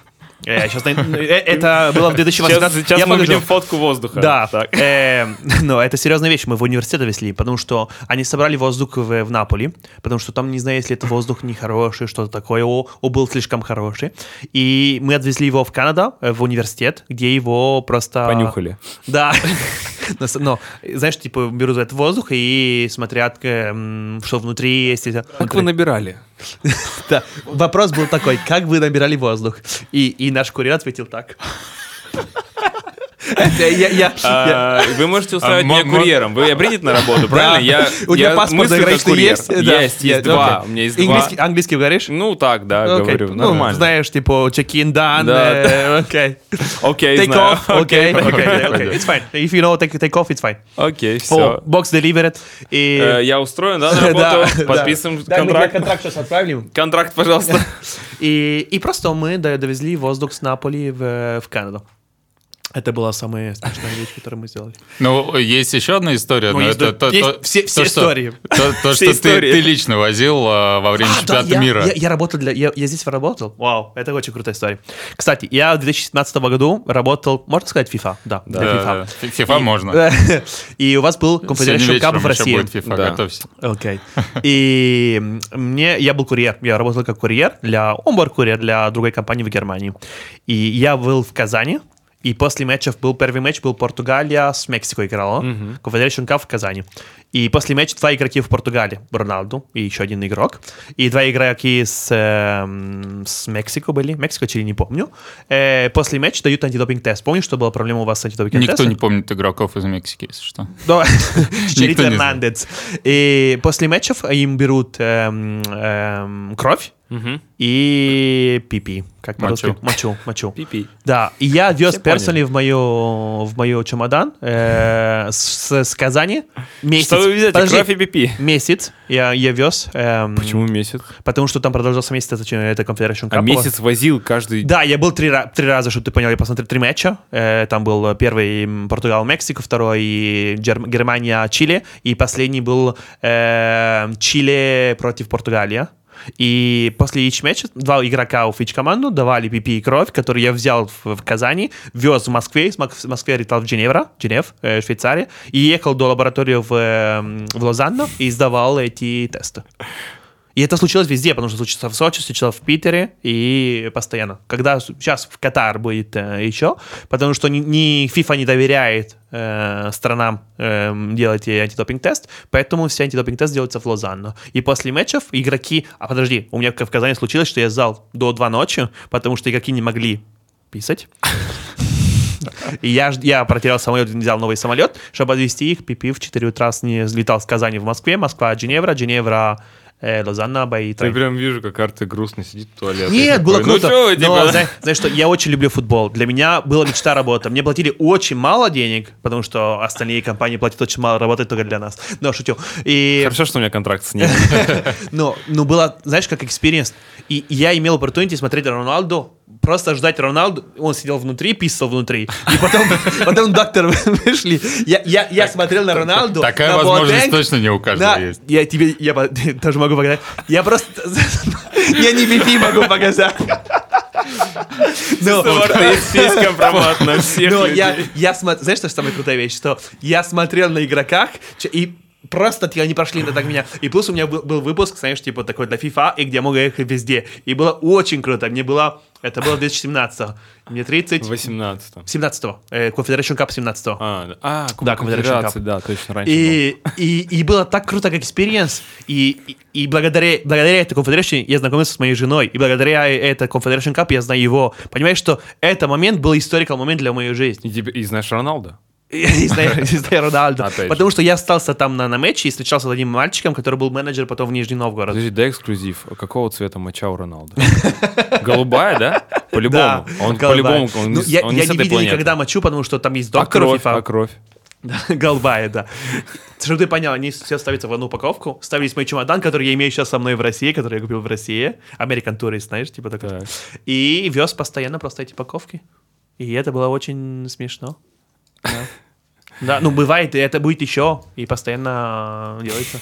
Э, сейчас, э, это было в Сейчас, 2018 сейчас Я мы видим фотку воздуха. Да, Так. э, но это серьезная вещь. Мы в университет везли, потому что они собрали воздух в, в Наполе, потому что там, не знаю, если это воздух нехороший, что-то такое, о, о, был слишком хороший. И мы отвезли его в Канаду, э, в университет, где его просто... Понюхали. Да. *laughs* Но, но, знаешь, типа берут этот воздух и смотрят, э, м, что внутри есть. Как вы набирали? *laughs* Да. Вопрос был такой, как вы набирали воздух? И, и наш курьер ответил так. Я- я- я- А, Вы можете устраивать А, меня курьером. Вы принят на работу, *laughs* правильно? Я, У тебя я паспорт заграничный есть? Есть, есть Я- два. У меня есть Английский, два. английский говоришь? Ну так, да, говорю. Ну, Нормально. знаешь, типа, check-in done, э, окей. *laughs* Окей, Take знаю. off, окей, Окей. It's fine. If you know take, take off, it's fine. Окей, все. box delivered. И... Я устроен, да, на *laughs* работу? Подписываем контракт. контракт сейчас отправим. Контракт, пожалуйста. И, просто мы до- довезли воздух с Наполи в Канаду. Это была самая смешная вещь, которую мы сделали. Ну, есть еще одна история. Ну, но есть, это да, то, есть то- все- то, все что- истории. То, то, *laughs* Все что ты, истории. ты лично возил а, во время А, да, чемпионата я, мира. Я, я работал для... Я, я здесь работал. Вау, это очень крутая история. Кстати, я в 2017 году работал, можно сказать, FIFA? Да, для Да, FIFA. да, да. FIFA можно. *laughs* И у вас был Confederation Cup в России. будет FIFA, Да. готовься. Окей. *laughs* И мне, я был курьер, я работал как курьер для, он был курьер для другой компании в Германии. И я был в Казани, и после матчев был первый матч, был Португалия с Мексикой играла, Confederation Cup в Казани. И после матча два игроки в Португалии, Роналду и еще один игрок. И два игроки с, эм, с Мексико были, Мексико, Чили, не помню. Э, после матча дают антидопинг-тест. Помнишь, что была проблема у вас с антидопинг-тестом? Никто не помнит игроков из Мексики, если что. Да, *laughs* знает. Эрнандес. И после матчев им берут эм, эм, кровь и пипи, как по-русски? Мочу. Мочу. Пипи. Да, и я вез персонали в мою, в мою чемодан э, с, с Казани месяц. Вы везете? Подожди, Кровь и пипи. Месяц я, я вез. эм, Почему месяц? Потому что там продолжался месяц, это, это Confederation Cup. А месяц возил каждый... Да, я был три, три раза, чтобы ты понял, я посмотрел три матча. Э, там был первый Португал-Мексика, второй Гер- Германия-Чили, и последний был э, Чили против Португалии. И после each матча два игрока в each команду давали пипи и кровь, которую я взял в, в Казани, вез в Москве, из Москве летал в Женевра, Женев, э, Швейцария, и ехал до лаборатории в, э, в Лозанну и сдавал эти тесты. И это случилось везде, потому что случилось в Сочи, случилось в Питере и постоянно. Когда сейчас в Катар будет э, еще, потому что ни, FIFA не доверяет э, странам э, делать антидопинг-тест, поэтому все антидопинг-тест делается в Лозанну. И после матчев игроки... А подожди, у меня в Казани случилось, что я сдал до 2 ночи, потому что игроки не могли писать. И я, я протерял самолет, взял новый самолет, чтобы отвезти их. Пипи в 4 утра не взлетал с Казани в Москве, Москва, Женевра, Женевра, э, Лозанна, Я Трой. прям вижу, как Арты грустно сидит в туалете. Нет, было Такой, круто. Ну что Но знаешь, знаешь что, я очень люблю футбол. Для меня была мечта работа. Мне платили очень мало денег, потому что остальные компании платят очень мало, работают только для нас. Но шучу. И Хорошо, что у меня контракт с ним. *laughs* но, ну, было, знаешь, как experience. И я имел opportunity смотреть Роналду, просто ждать Роналду. Он сидел внутри, писал внутри. И потом, *laughs* потом доктор *laughs* вышли. Я, я, я смотрел на Роналду. Такая на возможность Boateng. точно не у каждого Да, есть. я тебе, *laughs* я тоже могу показать. Я просто, я не BP могу показать. Ну, Марта, есть весь компромат на всех но я, я смотрел, знаешь, что самая крутая вещь? Что я смотрел на игроках, и просто те- они прошли на так меня. И плюс у меня был, был выпуск, знаешь, типа такой для FIFA, и где я мог ехать везде. И было очень круто. Мне было, это было 2017 Мне 30... В 18 17-го. Э, Confederation Cup 17-го. А, да. а, Да, Кубок Confederation Cup. да, точно, раньше был. И, и, и было так круто, как experience. И, и, и благодаря, благодаря этой Confederation я знакомился с моей женой. И благодаря этой Confederation Cup я знаю его. Понимаешь, что этот момент был historical момент для моей жизни. И, тебе- и знаешь Роналда? *laughs* Знаю Роналду. Потому что я остался там на, на матче и встречался с одним мальчиком, который был менеджер потом в Нижний Новгород. Подожди, дай эксклюзив. Какого цвета моча у Роналду? *laughs* Голубая, да? По-любому. Он по-любому, Ну, я, не видел никогда мочу, потому что там есть А доктор а кровь? *laughs* Да, голубая, да. Чтобы ты понял, они все ставятся в одну упаковку. Ставились мой чемодан, который я имею сейчас со мной в России, который я купил в России. American Tourist, знаешь, типа такой. Так. И вез постоянно просто эти упаковки. И это было очень смешно. Да. Да, ну бывает, и это будет еще, и постоянно делается.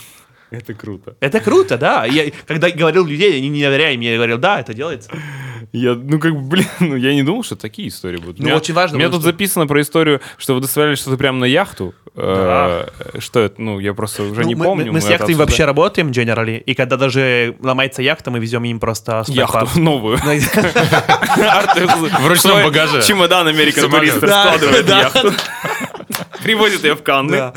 Это круто. Это круто, да. Я, когда говорил людей, они не доверяли мне, я говорил, да, это делается. Я, ну, как бы, блин, ну, я не думал, что такие истории будут. Ну, У меня- очень важно У меня тут что- записано про историю, что вы доставляли что-то прямо на яхту. Э, Что это? Ну, я просто уже Ну, не мы, помню. мы- мы с обсуждали. вообще работаем, generally, и когда даже ломается яхта, мы везем им просто Яхту *laughs* новую. *laughs* В ручном багаже. Чемодан туриста Да, складывает да. яхту. *laughs* Привозит ее в Канны. Да.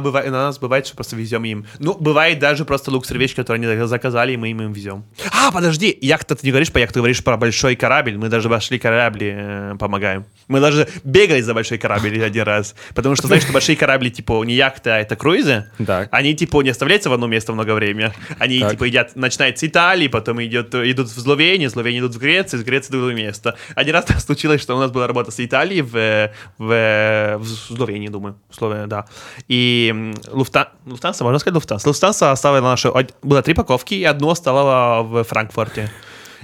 Быва- на нас бывает, что просто везем им. Ну, бывает даже просто луксер вещь, которую они заказали, и мы им, им везем. А, подожди, яхта, ты не говоришь про яхту, ты говоришь про большой корабль. Мы даже вошли корабли, э, помогаем. Мы даже бегали за большой корабль *laughs* один раз. Потому что, знаешь, что большие корабли, типа, не яхты, а это круизы. Так. Они, типа, не оставляются в одно место много времени. Они, Так. типа, едят, начинают с Италии, потом идет, идут в Словению, Словения идут в Грецию, из Греции в другое место. Один раз так случилось, что у нас была работа с Италией в, э, в, э, в Словении, думаю. В Словении, да. И Луфта... Луфтанса, можно сказать Луфтанса? Луфтанса оставила нашу... од- Было три паковки, и одну оставила в Франкфурте.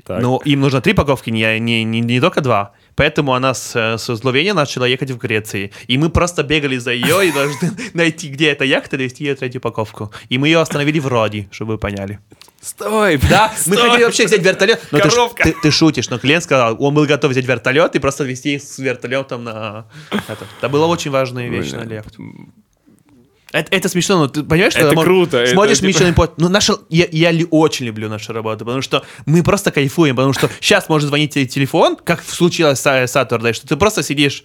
Так. Но им нужно три паковки, не, не, не, не только два. Поэтому она с, с Словении начала ехать в Греции. И мы просто бегали за ее и должны *laughs* найти, где эта яхта, довести ее третью упаковку. И мы ее остановили в Роди, чтобы вы поняли. Стой! Да, мы стой! хотели вообще взять вертолет. Но ты, Коровка. ты, ты шутишь, но клиент сказал, он был готов взять вертолет и просто везти с вертолетом на... Это, это была очень важная вещь на яхту. Это, это смешно, но ты понимаешь, что Это мож- круто, это Смотришь типа- Pod, ну наша, я, я ли- очень люблю нашу работу, потому что мы просто кайфуем, потому что сейчас может звонить тебе телефон, как случилось с Saturday, что ты просто сидишь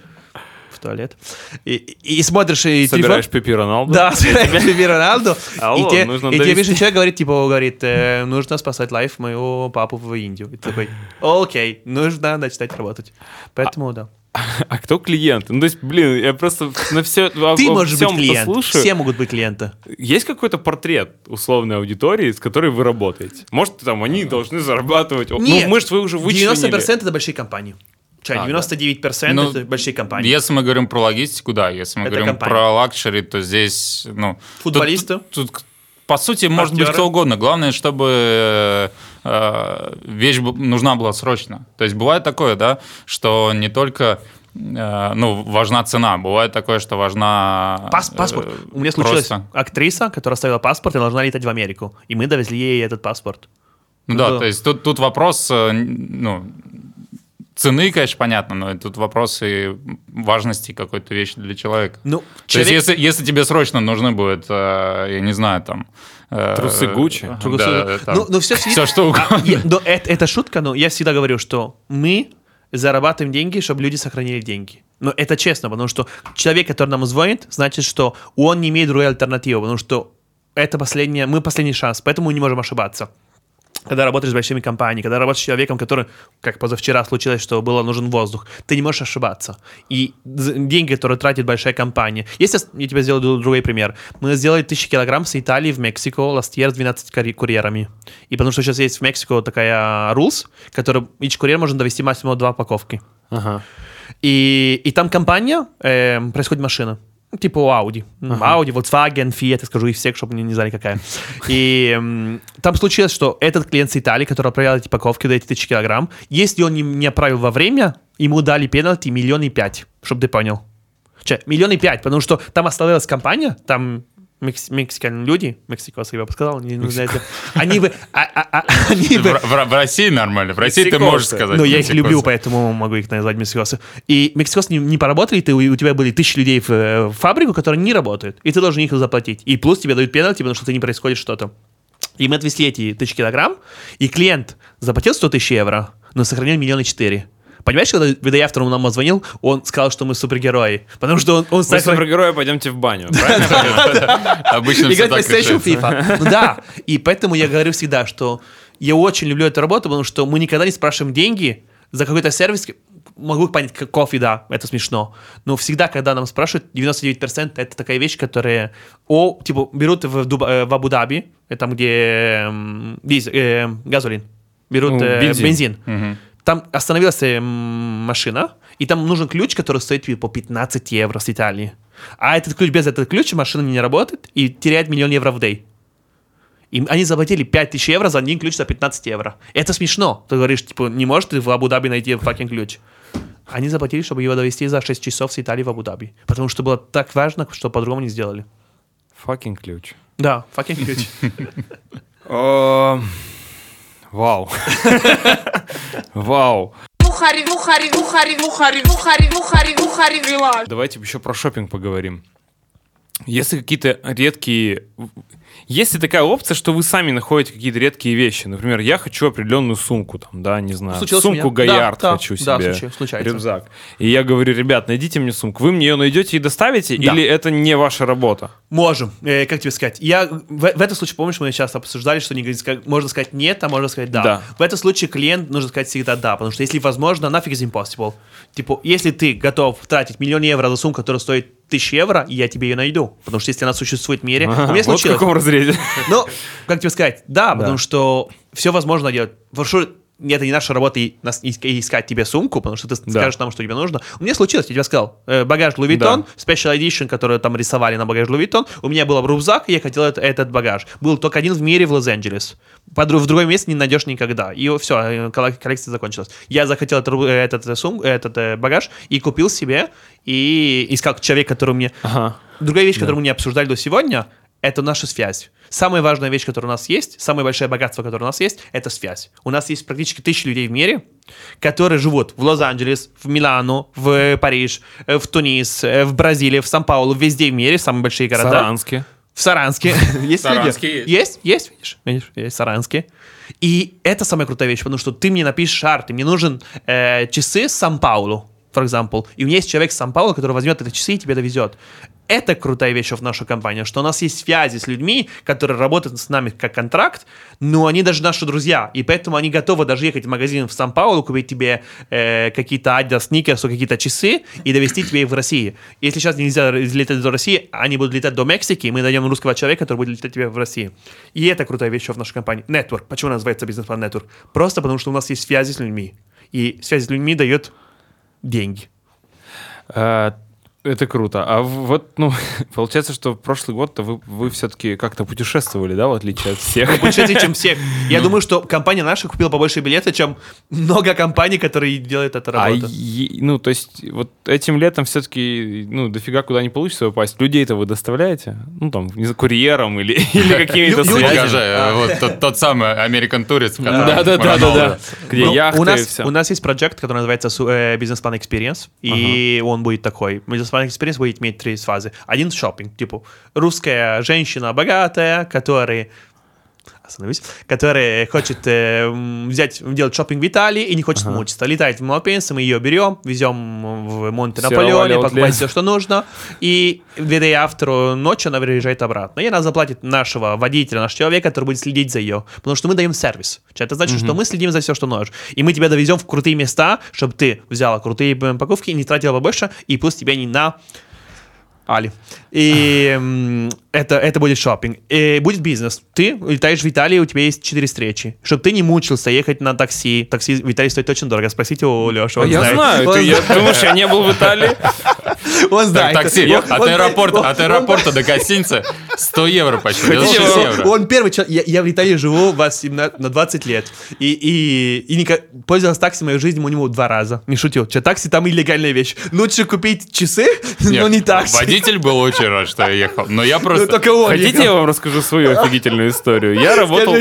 в туалет и, и, и смотришь и Собираешь телефон. Пепи Роналду? Да, собираешь тебе Роналду, Алло, и нужно и тебе пишет человек, говорит, типа, говорит, э, нужно спасать лайф моего папу в Индию. И ты такой, окей, нужно начинать работать. Поэтому, да. *laughs* А кто клиент? Ну, то есть, блин, я просто на все, *laughs* Ты можешь быть клиент, послушаю. все могут быть клиенты. Есть какой-то портрет условной аудитории, с которой вы работаете? Может, там они должны зарабатывать? О, Нет, ну, мы же вы уже вычленили. 90% это большие компании. Чай, А, 99% Ну, это большие компании. Если мы говорим про логистику, да. Если мы Это говорим компания. про luxury, то здесь, ну... Футболисты? Тут, тут, по сути, может быть кто угодно. Главное, чтобы э, вещь бу- нужна была срочно. То есть бывает такое, да, что не только э, ну, важна цена, бывает такое, что важна... Пас- э, паспорт. У меня случилась просто. актриса, которая оставила паспорт и должна летать в Америку. И мы довезли ей этот паспорт. Ну да, Да. то есть тут, тут вопрос, э, ну, цены, конечно, понятно, но тут вопрос и важности какой-то вещи для человека. Ну, То человек- есть если, если тебе срочно нужны будет, э, я не знаю, там... э, Трусы Гуччи? да, Трусы- там, ну, ну, все, всё, что угодно. я- но это, это шутка, но я всегда говорю, что мы зарабатываем деньги, чтобы люди сохранили деньги. Но это честно, потому что человек, который нам звонит, значит, что он не имеет другой альтернативы, потому что это последняя, мы последний шанс, поэтому мы не можем ошибаться. Когда работаешь с большими компаниями, когда работаешь с человеком, который, как позавчера случилось, что было нужен воздух, ты не можешь ошибаться. И деньги, которые тратит большая компания. Если я тебе сделаю другой пример. Мы сделали тысячи килограмм с Италии в Мексику last year с 12 кури- курьерами. И потому что сейчас есть в Мексику такая rules, который each курьер может довести максимум два упаковки. Ага. И, и там компания, э, происходит машина. Типа у Audi. М, Audi, Volkswagen, Fiat, я скажу их всех, чтобы не, не знали, какая. И м, там случилось, что этот клиент с Италии, который отправлял эти паковки до эти тысячи килограмм, если он не, не отправил во время, ему дали пенальти миллион и пять, чтобы ты понял. Че, миллион и пять, потому что там оставалась компания, там мекс- мексиканские люди, мексикосы, я бы сказал, не, не знаете, они бы, а- а- а- они бы, В, в- в России нормально. В России ты можешь сказать. но Ну, я их люблю, поэтому могу их назвать мексикосы. И мексикосы не, не поработали, ты, у тебя были тысячи людей в, э, в фабрику, которые не работают, и ты должен их заплатить. И плюс тебе дают пенальти, потому что ты не происходит что-то. И мы отвезли эти тысячи килограмм, и клиент заплатил 100 тысяч евро, но сохранил миллион четыре. Понимаешь, когда Видоявтор нам звонил, он сказал, что мы супергерои. Потому что он, он сохранил- супергерои, пойдемте в баню. Обычно Играть PlayStation. FIFA. Ну да, и поэтому я говорю всегда, что я очень люблю эту работу, потому что мы никогда не спрашиваем деньги За какой-то сервис могу понять, как кофе, да, это смешно. Но всегда, когда нам спрашивают, 99% это такая вещь, которая, о, типа, берут в, Дуба- э, в Абу-Даби, э, там, где э, газолин, берут Ну, э, бензин. бензин. Там остановилась э, машина, и там нужен ключ, который стоит типа, по 15 евро с Италии. А этот ключ, без этого ключа машина не работает и теряет миллион евро в день. И они заплатили 5000 евро за один ключ за 15 евро. Это смешно. Ты говоришь, типа, не можешь ты в Абу-Даби найти факин ключ. Они заплатили, чтобы его довести за 6 часов с Италии в Абу-Даби. Потому что было так важно, что по-другому не сделали. Fucking ключ. Да, факин ключ. *laughs* Вау. Вау. Давайте еще про шопинг поговорим. Если какие-то редкие... Есть ли такая опция, что вы сами находите какие-то редкие вещи? Например, я хочу определенную сумку, там, да, не знаю, Случилось сумку. Гаярд Да, да, хочу да, себе, случай- случается. рюкзак. И я говорю, ребят, найдите мне сумку. Вы мне ее найдете и доставите? Да. Или это не ваша работа? Можем. Э, как тебе сказать? Я в, в этом случае, помнишь, мы часто обсуждали, что не можно сказать нет, а можно сказать да. Да. В этом случае клиент нужно сказать всегда да, потому что если возможно, нафиг is impossible. Типа, если ты готов тратить миллион евро за сумку, которая стоит тысячу евро, я тебе ее найду. Потому что если она существует в мире... у меня вот в случилось... каком разрезе. Ну, как тебе сказать, да, потому что все возможно делать. Sure, это не наша работа нас- искать тебе сумку, потому что ты Да. скажешь нам, что тебе нужно. У меня случилось, я тебе сказал, э, багаж Louis Vuitton, Special Edition, который там рисовали на багаж Louis Vuitton. У меня был рюкзак, и я хотел это- этот багаж. Был только один в мире в Лос-Анджелес. В другом месте не найдешь никогда. И все, коллекция закончилась. Я захотел этот, ру- этот, э, сум, этот э, багаж и купил себе, и искал человек, который мне... Ага. Другая вещь, которую мы не обсуждали до сегодня, это наша связь. Самая важная вещь, которая у нас есть, самое большое богатство, которое у нас есть, это связь. У нас есть практически тысячи людей в мире, которые живут в Лос-Анджелес, в Милану, в Париж, э, в Тунис, э, в Бразилии, в Сан-Паулу, везде в мире, самые большие города. Саранске. В Саранске. *laughs* Есть? Саранске есть. Есть, есть, видишь, видишь, есть Саранске. И это самая крутая вещь, потому что ты мне напишешь арты, мне нужен э, часы с Сан-Паулу, for example, и у меня есть человек с Сан-Паулу, который возьмет эти часы и тебе довезет. Это крутая вещь в нашей компании, что у нас есть связи с людьми, которые работают с нами как контракт, но они даже наши друзья, и поэтому они готовы даже ехать в магазин в Сан-Паулу, купить тебе э, какие-то Adidas, Sneakers, какие-то часы и довести тебе их в России. Если сейчас нельзя лететь до России, они будут летать до Мексики, и мы найдем русского человека, который будет лететь тебе в России. И это крутая вещь в нашей компании. Network. Почему называется бизнес-план Network? Просто потому, что у нас есть связи с людьми. И связи с людьми дает деньги. А, Это круто. А вот, ну, *laughs* получается, что в прошлый год-то вы, вы все-таки как-то путешествовали, да, в отличие от всех? Больше, чем всех. *laughs* Я думаю, что компания наша купила побольше билеты, чем много компаний, которые делают эту А, работу. е- ну, то есть, вот этим летом все-таки, ну, дофига куда не получится попасть. Людей-то вы доставляете? Ну, там, не курьером или, *laughs* или связями? Покажи, э, вот тот, тот самый American Tourist. Роналдо. Где Ну, яхты у и нас, все. у нас есть проект, который называется э, бизнес-план Experience, и он будет такой. Бизнес-план Experience будет иметь три фазы. Один шопинг, типа русская женщина богатая, которая остановись, которая хочет э, взять, делать шопинг в Италии и не хочет мучиться. Летает в Малпенсе, мы ее берем, везем в Монте Сировали Наполеоне, аутлет. покупать все, что нужно, и две дней автору ночью она приезжает обратно. И она заплатит нашего водителя, нашего человека, который будет следить за ее. Потому что мы даем сервис. Это значит, что мы следим за все, что нужно. И мы тебя довезем в крутые места, чтобы ты взяла крутые м, покупки и не тратила побольше, и пусть тебя не на Али. И это, это будет шопинг. И будет бизнес. Ты летаешь в Италию, у тебя есть четыре встречи. Чтобы ты не мучился ехать на такси. Такси в Италии стоит очень дорого. Спросите у Леши. Он я знает. знаю, Он ты, я, знает. думаешь, я не был в Италии? *laughs* Он Так, знает. такси Он- от он- аэропорта, он- от аэропорта до гостиницы 100 евро почти, он- 96 он- евро. Он первый человек. Я, я в Италии живу 18 на 20 лет. И, и, и никак- пользовался такси моей жизни минимум два раза. Не шутил. Че, такси там илlegальная вещь. Лучше купить часы, *laughs* но не такси. Водитель был очень рад, что я ехал. Но я Ну, только он Хотите, я вам расскажу свою офигительную историю? Я работал,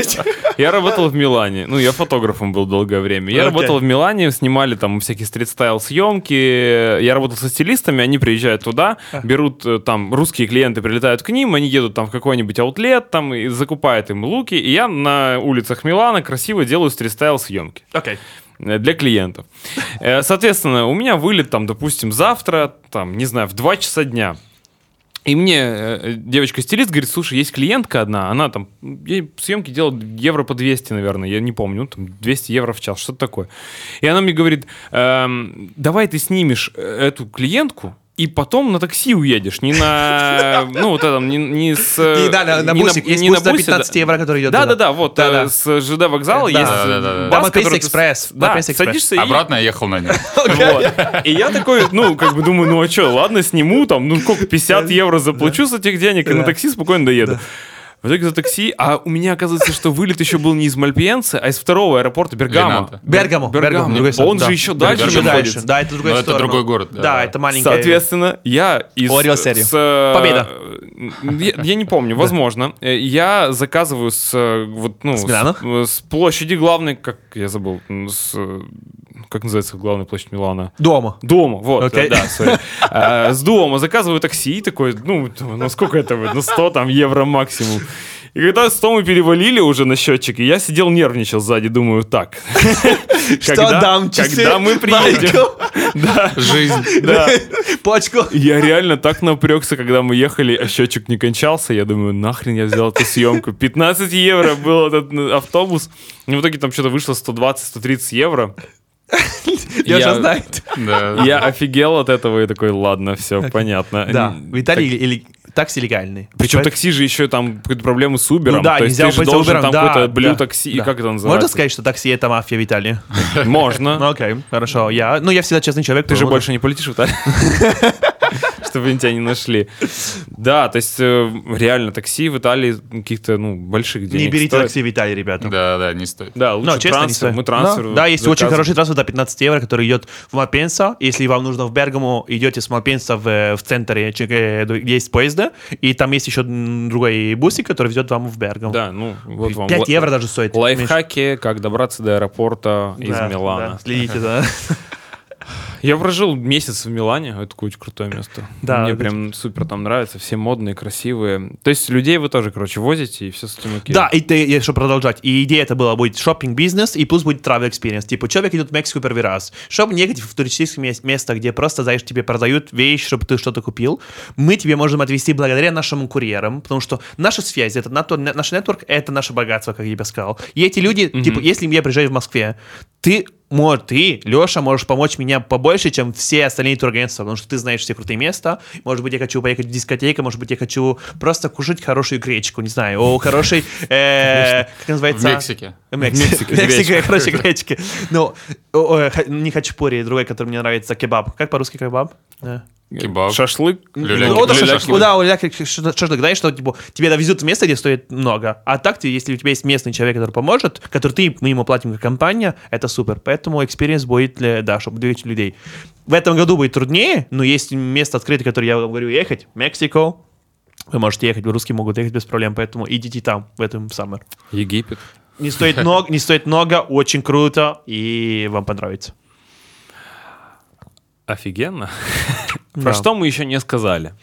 я работал в Милане. Ну, я фотографом был долгое время. Я работал в Милане, снимали там всякие стрит-стайл съемки. Я работал со стилистами, они приезжают туда, берут э, там русские клиенты, прилетают к ним, они едут там в какой-нибудь аутлет, там и закупают им луки, и я на улицах Милана красиво делаю стрит-стайл съемки Окей. э, для клиентов. Э, Соответственно, у меня вылет там, допустим, завтра, там, не знаю, в 2 часа дня. И мне э, девочка-стилист говорит, слушай, есть клиентка одна, она там, съемки делает евро по 200, наверное, я не помню, ну, там 200 евро в час, что-то такое. И она мне говорит, эм, давай ты снимешь э, эту клиентку, и потом на такси уедешь, не на, *laughs* ну, вот этом, не, не с... И да, на, на не бусик. Есть не бус за бусе, 15 да. евро, который идет Да, туда. да, да, вот Да-да. э, с ЖД вокзала Да. есть Да, да, да, да. бас, Да, который Экспресс, Да, садишься и... Обратно я ехал на нем. *laughs* Вот. И я такой, ну, как бы думаю, ну а что, ладно, сниму, там, ну сколько, 50 евро заплачу с этих денег и на Да. такси спокойно доеду. В итоге за такси, а у меня оказывается, что вылет еще был не из Мальпиенца, а из второго аэропорта Бергамо. Бергамо, Бергамо, другой Он да. же еще дальше Еще дальше. Да, это другой это другой город, да. Да, это маленький. Соответственно, я из... Орел серию. с, э, Победа. Я, я не помню, *laughs* возможно. Э, Я заказываю с, э, вот, ну, С с, с площади главной, как я забыл, с, как называется главная площадь Милана? Дома. Дома, вот, э, да, sorry. А, С дома заказываю такси, такой, ну, ну сколько это ну 100 там евро максимум. И когда 100 мы перевалили уже на счетчик, и я сидел нервничал сзади, думаю, так, *laughs* когда, дам, когда мы *laughs* приедем? *laughs* Жизнь. да. Почку. Я реально так напрягся, когда мы ехали, а счетчик не кончался. Я думаю, нахрен я взял эту съемку. 15 евро был этот ну, автобус. И в итоге там что-то вышло 120-130 евро. Я- знает. Да. Я офигел от этого и такой, ладно, все, понятно. Да, Н- такси легальный. Причем Поэтому- такси же еще там проблемы с Uber. Ну да, то есть ты же должен Uber'ом, там да, какое-то блю да, такси, да. как это называется? Можно сказать, что такси это мафия в Италии? Можно. *laughs* Ну, окей, хорошо. Я, ну, я всегда честный человек. Ты же больше не полетишь в Италию? *laughs* Чтобы они тебя не нашли. Да, то есть э, реально такси в Италии каких-то, ну, больших денег Не берите стоит. такси в Италии, ребята. Да, да, не стоит. Да, лучше Ну, честно, трансфер. Мы трансфер. Да, да, есть очень хороший трансфер до 15 евро, который идет в Мальпенса. Если вам нужно в Бергамо, идете с Мальпенса в, э, в центре, э, где есть поезда, и там есть еще другой бусик, который везет вам в Бергамо. Да, ну, вот вам 5 ла- евро даже стоит. Лайфхаки, как добраться до аэропорта из Да, Милана. да, следите, да. *laughs* Я прожил месяц в Милане, это очень крутое место. Да, Мне прям супер там нравится, все модные, красивые. То есть людей вы тоже, короче, возите, и все с этим окей. Да, и ты, и что продолжать. И идея это была, будет шопинг бизнес и плюс будет travel experience. Типа, человек идет в Мексику первый раз. Чтобы не ехать в туристическое мес- место, где просто, знаешь, тебе продают вещь, чтобы ты что-то купил, мы тебе можем отвезти благодаря нашим курьерам, потому что наша связь, это наш нетворк, это наше богатство, как я тебе сказал. И эти люди, типа, если я приезжаю в Москве, ты может, ты, Леша, можешь помочь меня побольше, чем все остальные турагентства, потому что ты знаешь все крутые места. Может быть, я хочу поехать в дискотеку, может быть, я хочу просто кушать хорошую гречку, не знаю, о хорошей, э, как В называется? Мексике. Мексика, Мексика, короче, гречки. Ну, не хачапури, другой, который мне нравится, кебаб. Как по-русски кебаб? Кебаб. Шашлык. Люля- Ну, вот шашлык. люля- Да, люля- шашлык, знаешь, что типа, тебе довезут в место, где стоит много. А так, ты, если у тебя есть местный человек, который поможет, который ты, мы ему платим как компания, это супер. Поэтому experience будет, для, да, чтобы двигать людей. В этом году будет труднее, но есть место открытое, которое я вам говорю ехать. Мексико. Вы можете ехать, русские могут ехать без проблем, поэтому идите там, в этом summer. Египет. Не стоит много, не стоит много, очень круто, и вам понравится. Офигенно. *laughs* Да. Про что мы еще не сказали?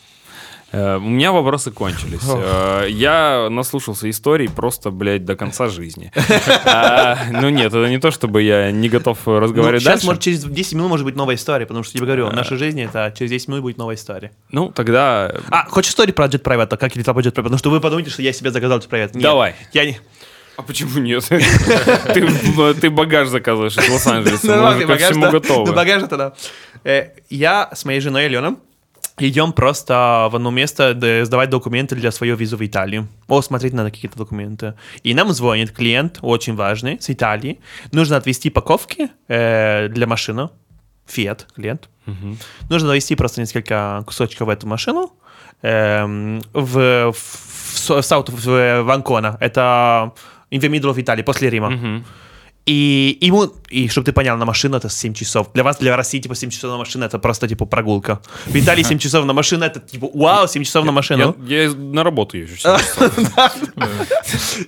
Э, У меня вопросы кончились. Э, Я наслушался историй просто, блядь, до конца жизни. *laughs* А, Ну нет, это не то, чтобы я не готов разговаривать сейчас, дальше. может, через 10 минут может быть новая история, потому что я тебе говорю, в нашей жизни это через 10 минут будет новая история. Ну, тогда... А, хочешь историю про Jet Private? Как летал по Jet Private? Потому что вы подумаете, что я себе заказал Jet Private. Нет, Давай. Я не... А почему нет? *laughs* Ты ты багаж заказываешь из Лос-Анджелеса. Мы Нормальный уже ко всему да. Ну, готовы. багаж это да. Э, Я с моей женой Аленой идем просто в одно место сдавать документы для своего визу в Италию. О, смотреть надо какие-то документы. И нам звонит клиент, очень важный, с Италии. Нужно отвезти паковки э, для машины. Fiat клиент. Нужно довести просто несколько кусочков в эту машину. эм, в, в, в, в в, в Анкона. Это in the middle of Italy, после Рима. Мгм. И ему, и чтобы ты понял, на машину это 7 часов. Для вас, для России, типа, 7 часов на машину это просто, типа, прогулка. В Италии 7 часов на машину это, типа, вау, 7 часов на машину. Я я на работу езжу. *laughs*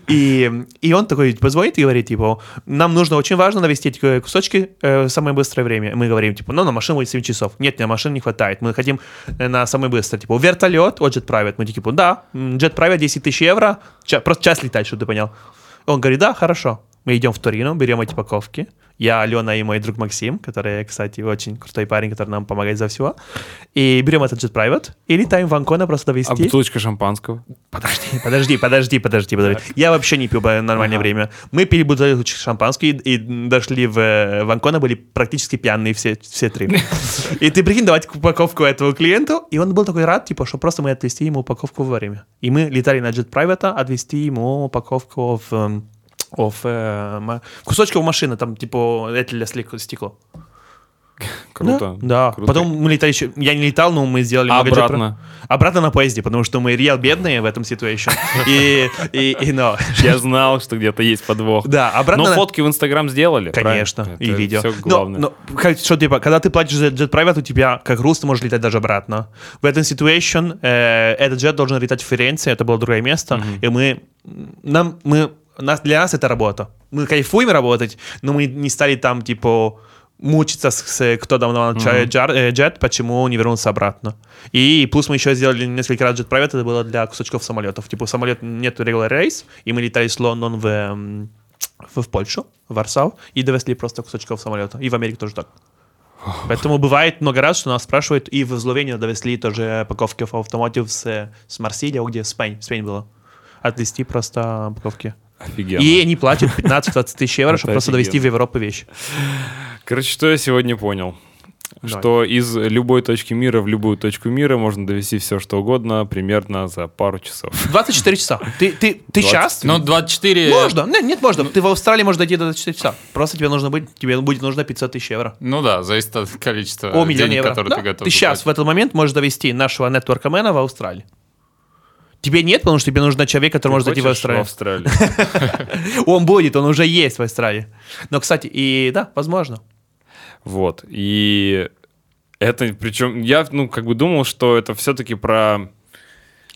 И, и он такой позвонит и говорит, типа, нам нужно, очень важно навести эти кусочки э, в самое быстрое время. Мы говорим, типа, ну, на машину будет 7 часов. Нет, на машину не хватает. Мы хотим э, на самое быстрое. Типа, вертолет, вот Jet Private. Мы типа, да, Jet Private 10 тысяч евро, просто час летать, чтобы ты понял. Он говорит, да, хорошо. Мы идем в Торино, берем эти паковки, Я, Алена и мой друг Максим, который, кстати, очень крутой парень, который нам помогает за все. И берем этот Jet Private и летаем в Анкона просто А довести. бутылочка шампанского? Подожди, подожди, подожди, подожди, подожди. Я вообще не пью в нормальное время. Мы пили бутылку шампанского и, и дошли в, в Анкона, были практически пьяные все, все три. И ты прикинь, давать упаковку этому клиенту, и он был такой рад, типа, что просто мы отвезти ему упаковку вовремя. И мы летали на Jet Private, отвезти ему упаковку в, в, э, кусочков машины, там, типа, это для слик- стекло. Круто. Да, да. Круто. Потом мы летали еще... Я не летал, но мы сделали А Jet Pri- обратно? Обратно на поезде, потому что мы реал бедные в этом ситуации. И, и, и, но, Я знал, что где-то есть подвох. да, обратно Но на- фотки в Инстаграм сделали, Конечно, правильно? и Это видео. Но- главное. Но, что, типа, когда ты платишь за Jet Private, у тебя как рус, ты можешь летать даже обратно. В этом situation э, этот джет должен летать в Ференции, это было другое место, и мы, нам, мы, нас, для нас это работа. Мы кайфуем работать, но мы не стали там, типа, мучиться с, с- кто давно mm джар, э, джет, почему не вернулся обратно. И плюс мы еще сделали несколько раз Private, это было для кусочков самолетов. Типа, самолет нет regular рейс, и мы летали с Лондон в, эм, в, в Польшу, в Варшаву, и довезли просто кусочков самолета. И в Америке тоже так. Поэтому бывает много раз, что нас спрашивают, и в Словению довезли тоже упаковки в автомотив с, с Марсилия, где Спейн, Спейн было. Отвезти просто упаковки. Офигенно. И они платят 15-20 тысяч евро, чтобы просто довести в. Европу вещи. Короче, что я сегодня понял? Давай. Что из любой точки мира в любую точку мира можно довести все, что угодно, примерно за пару часов. 24 часа. Ты, ты, ты 20. сейчас? Ну, 24... Можно. Нет, нет, можно. Ты в Австралии можешь дойти до 24 часа. Просто тебе нужно быть, тебе будет нужно 500 тысяч евро. Ну да, зависит от количества О, миллион денег, евро. которые Да. ты готов Ты сейчас в этот момент можешь довести нашего нетворкмена в Австралию. Тебе нет, потому что тебе нужен человек, который может зайти в Австралию. Австралию? *laughs* Он будет, он уже есть в Австралии. Но, кстати, и да, возможно. Вот. И это, причем, я, ну, как бы думал, что это все-таки про,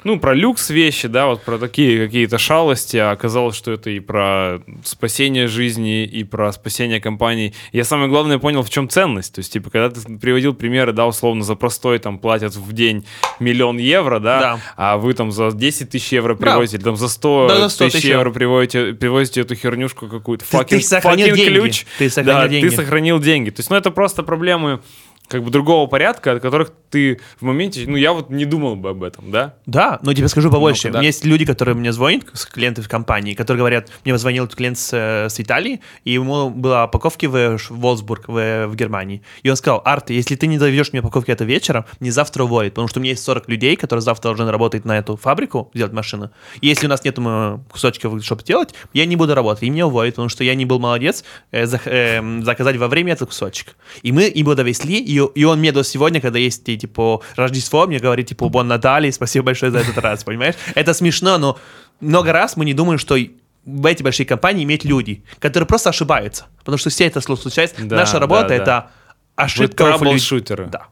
ну, про люкс вещи, да, вот про такие какие-то шалости, а оказалось, что это и про спасение жизни, и про спасение компаний. Я самое главное понял, в чем ценность. То есть, типа, когда ты приводил примеры, да, условно, за простой там платят в день миллион евро, да, Да. а вы там за 10 тысяч евро Да. привозите, или там за 100, Да, за 100 тысяч евро привозите, привозите эту хернюшку какую-то. Fucking деньги. ключ. Ты сохранил да, деньги. ты сохранил деньги. То есть, ну, это просто проблемы как бы другого порядка, от которых ты в моменте, ну, я вот не думал бы об этом, да? Да, но тебе скажу побольше. Ну-ка, да. У меня есть люди, которые мне звонят, клиенты в компании, которые говорят, мне звонил клиент с, э, с Италии, и ему была упаковки в Ш- Волсбург, в, в Германии. И он сказал, Арт, если ты не доведешь мне упаковки это вечером, мне завтра уволят, потому что у меня есть 40 людей, которые завтра должны работать на эту фабрику, делать машины. И если у нас нет м, кусочков, чтобы делать, я не буду работать, и меня уволят, потому что я не был молодец э, зах- э, заказать во время этот кусочек. И мы его довезли, и, и он мне до сегодня, когда есть, и, типа, Рождество, мне говорит, типа, Бон Натали, спасибо большое за этот раз, понимаешь? Это смешно, но много раз мы не думаем, что в эти большие компании имеют люди, которые просто ошибаются. Потому что все это случается. Да, Наша работа да, это да. ошибка Вы траблшутеры. Да.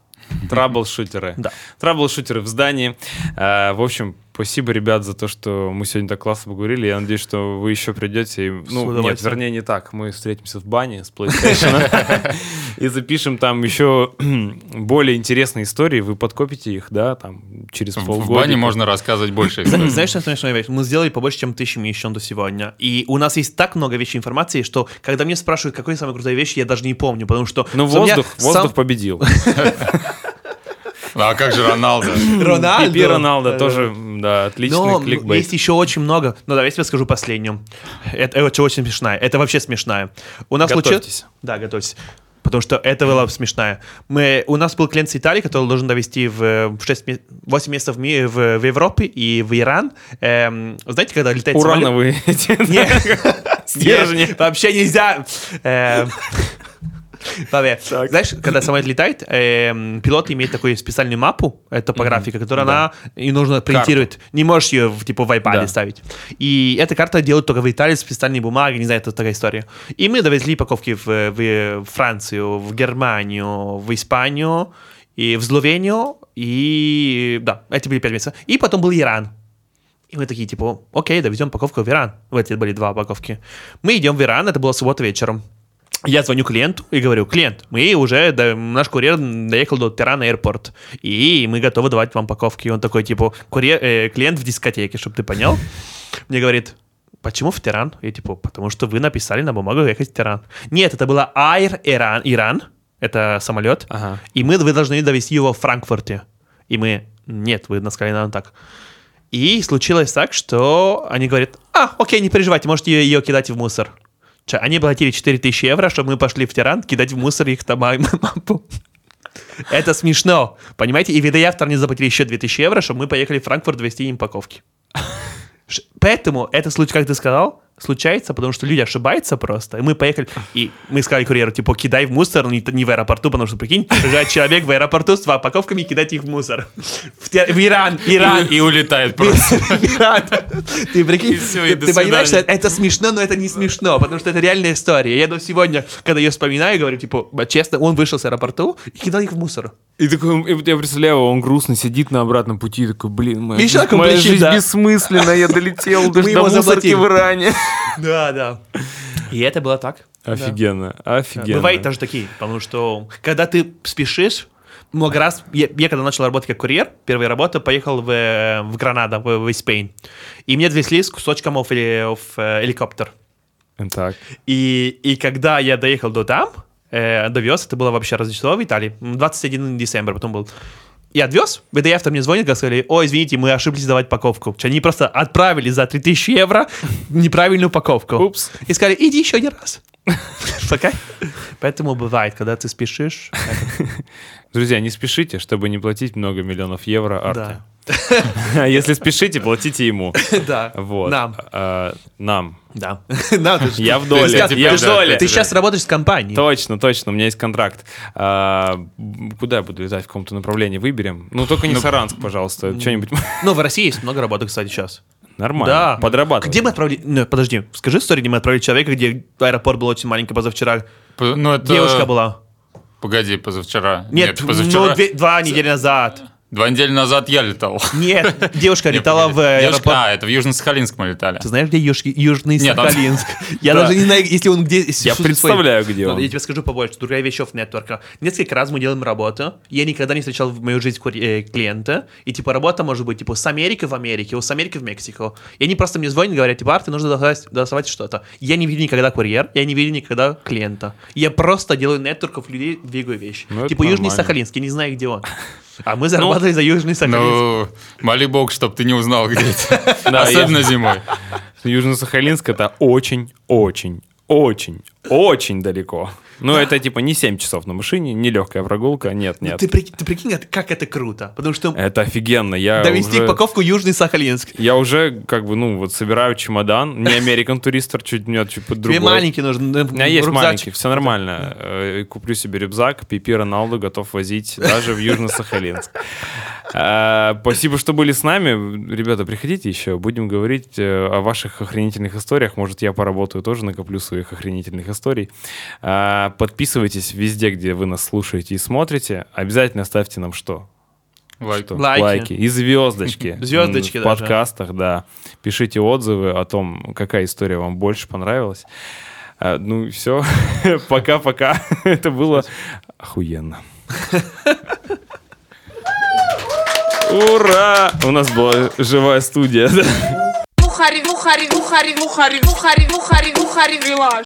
Траблшутеры. Да. Траблшутеры в здании. Э, В общем, спасибо, ребят, за то, что мы сегодня так классно поговорили. Я надеюсь, что вы еще придете. и- Ну, нет, вернее, не так. Мы встретимся в бане с PlayStation *laughs* и запишем там еще *clears throat* более интересные истории. Вы подкопите их, да, там, через В полгода. бане можно рассказывать больше. *clears throat* Знаешь, что смешная вещь? Мы сделали побольше, чем тысячи еще до сегодня. И у нас есть так много вещей информации, что когда мне спрашивают, какой самая крутая вещь, я даже не помню, потому что... Ну, воздух, воздух победил. *laughs* А как же Роналдо? *laughs* Роналдо. И Пи Роналдо тоже, да, отличный Но кликбейт. есть еще очень много. Но давай я тебе скажу последнюю. Это, это очень смешная. Это вообще смешная. У нас случилось... Готовьтесь. Да, готовьтесь. Потому что это было смешная. Мы, у нас был клиент с Италии, который должен довести в, в 6, ме- 8 месяцев в, ми- в, в Европе и в Иран. Эм, знаете, когда летает самолет- Урановые *laughs* эти *laughs* Нет. вообще нельзя. Павел, знаешь, когда самолет летает, эм, пилот имеет такую специальную мапу, э, топографика, которую она и нужно принтировать. Не можешь ее в, типа в iPad ставить. И эта карта делают только в Италии, специальные бумаги, не знаю, это такая история. И мы довезли упаковки в, Францию, в Германию, в Испанию, и в Словению, и да, эти были пять месяцев. И потом был Иран. И мы такие, типа, окей, довезем упаковку в Иран. В эти были два упаковки. Мы идем в Иран, это было суббота вечером. Я звоню клиенту и говорю, клиент, мы уже, да, наш курьер доехал до Тирана Airport, и мы готовы давать вам упаковки. И он такой, типа, курьер, э, клиент в дискотеке, чтобы ты понял. *laughs* Мне говорит, почему в Тиран? Я типа, потому что вы написали на бумагу ехать в Тиран. Нет, это было Air Iran, Иран, это самолет, Ага. и мы, вы должны довести его в Франкфурте. И мы, нет, вы сказали нам так. И случилось так, что они говорят, а, окей, не переживайте, можете ее, ее кидать в мусор. Ча, Они платили 4000 евро, чтобы мы пошли в Тиран кидать в мусор их там *laughs* мапу. Это смешно, понимаете? И видоавтор не заплатили еще 2000 евро, чтобы мы поехали в Франкфурт вести им упаковки. Поэтому это случай, как ты сказал, случается, потому что люди ошибаются просто. И мы поехали, и мы сказали курьеру, типа, кидай в мусор, не, не в аэропорту, потому что, прикинь, человек в аэропорту с упаковками кидать их в мусор. В, Те- в Иран, Иран. И, и улетает просто. Иран. Ты прикинь, И всё, и ты, ты понимаешь, что это смешно, но это не смешно, потому что это реальная история. Я до сегодня, когда ее вспоминаю, говорю, типа, честно, он вышел с аэропорту и кидал их в мусор. И такой, я представляю, он грустно сидит на обратном пути, такой, блин, моя, моя жизнь да. бессмысленна, я долетел *laughs* до, до мусорки в Иране. *laughs* Да, да. И это было так. Офигенно, офигенно. Бывает даже такие, потому что когда ты спешишь, много раз, я, я когда начал работать как курьер, первая работа, поехал в, э, в Гранада, в, в Испейн, и мне отвезли с кусочком of, э, э, helicopter. Так. И, и когда я доехал до там, э, довез, это было вообще Рождество в Италии, м, 21 декабря потом был. Я отвез, ВДФ мне звонит, сказали, ой, извините, мы ошиблись давать упаковку. Они просто отправили за 3000 евро *laughs* неправильную упаковку. Упс. И сказали, иди еще один раз. *laughs* Окей? Поэтому бывает, когда ты спешишь. *laughs* Друзья, не спешите, чтобы не платить много миллионов евро Арте. Да. *laughs* Если спешите, платите ему. *laughs* Да. Вот. Нам. А, нам. Да. *laughs* Ж- Я в ты доле, сейчас- я в доле. Ты сейчас работаешь с компанией. Точно, точно, у меня есть контракт. А, куда я буду летать, в каком-то направлении выберем? Ну, только не Саранск, пожалуйста, что-нибудь Ну, в России есть много работы, кстати, сейчас. нормально. Да. Подрабатывать. Где мы отправили... Ну, подожди, скажи историю, где мы отправили человека, где аэропорт был очень маленький позавчера. Ну, это... Девушка была. Погоди, позавчера. Нет, позавчера. ну, две- два недели назад. Два недели назад я летал. Нет, *laughs* девушка летала в. Девушка- аэропорт. А, это в Южно-Сахалинск мы летали. Ты знаешь, где Юж- Южный Сахалинск? *laughs* Я Да. даже не знаю, если он где... Я представляю, где он. Я тебе скажу побольше. Другая вещев нетворка. Несколько раз мы делаем работу. Я никогда не встречал в мою жизнь э, клиента. И типа работа может быть типа с Америки в Америке, с Америки в Мексику. И они просто мне звонят и говорят, типа, Арт, нужно доставать, что-то. Я не видел никогда курьер, я не видел никогда клиента. Я просто делаю нетворков людей, двигаю вещи. Ну, типа Южный. Сахалинск, я не знаю, где он. А мы зарабатывали за Южный Сахалинск. Ну, моли бог, чтоб ты не узнал, где это. *laughs* Особенно зимой. Южно-Сахалинск это очень, очень, очень, очень далеко. Ну, это типа не 7 часов на машине, не легкая прогулка. Нет, нет. Ты, прикинь, ты прикинь, как это круто. Потому что Это офигенно. Я довести уже- упаковку Южный Сахалинск. Я уже, как бы, ну, вот собираю чемодан. Не American Tourister, чуть, меня чуть под Тебе другой. маленький нужен. У меня есть маленький, все нормально. Э, Куплю себе рюкзак, Пипи Роналду готов возить даже в Южно-Сахалинск. Э, Спасибо, что были с нами. Ребята, приходите еще, будем говорить э, о ваших охренительных историях. Может, я поработаю тоже, накоплю своих охренительных историй. Подписывайтесь везде, где вы нас слушаете и смотрите. Обязательно ставьте нам что? Лайк. Что? Лайки. И звездочки. *laughs* Звездочки В даже. подкастах, да. Пишите отзывы о том, какая история вам больше понравилась. А, Ну, все. *laughs* Пока-пока. *laughs* Это было охуенно. Ура! У нас была живая студия. мухари, мухари, мухари, мухари, мухари, мухари, вилаж.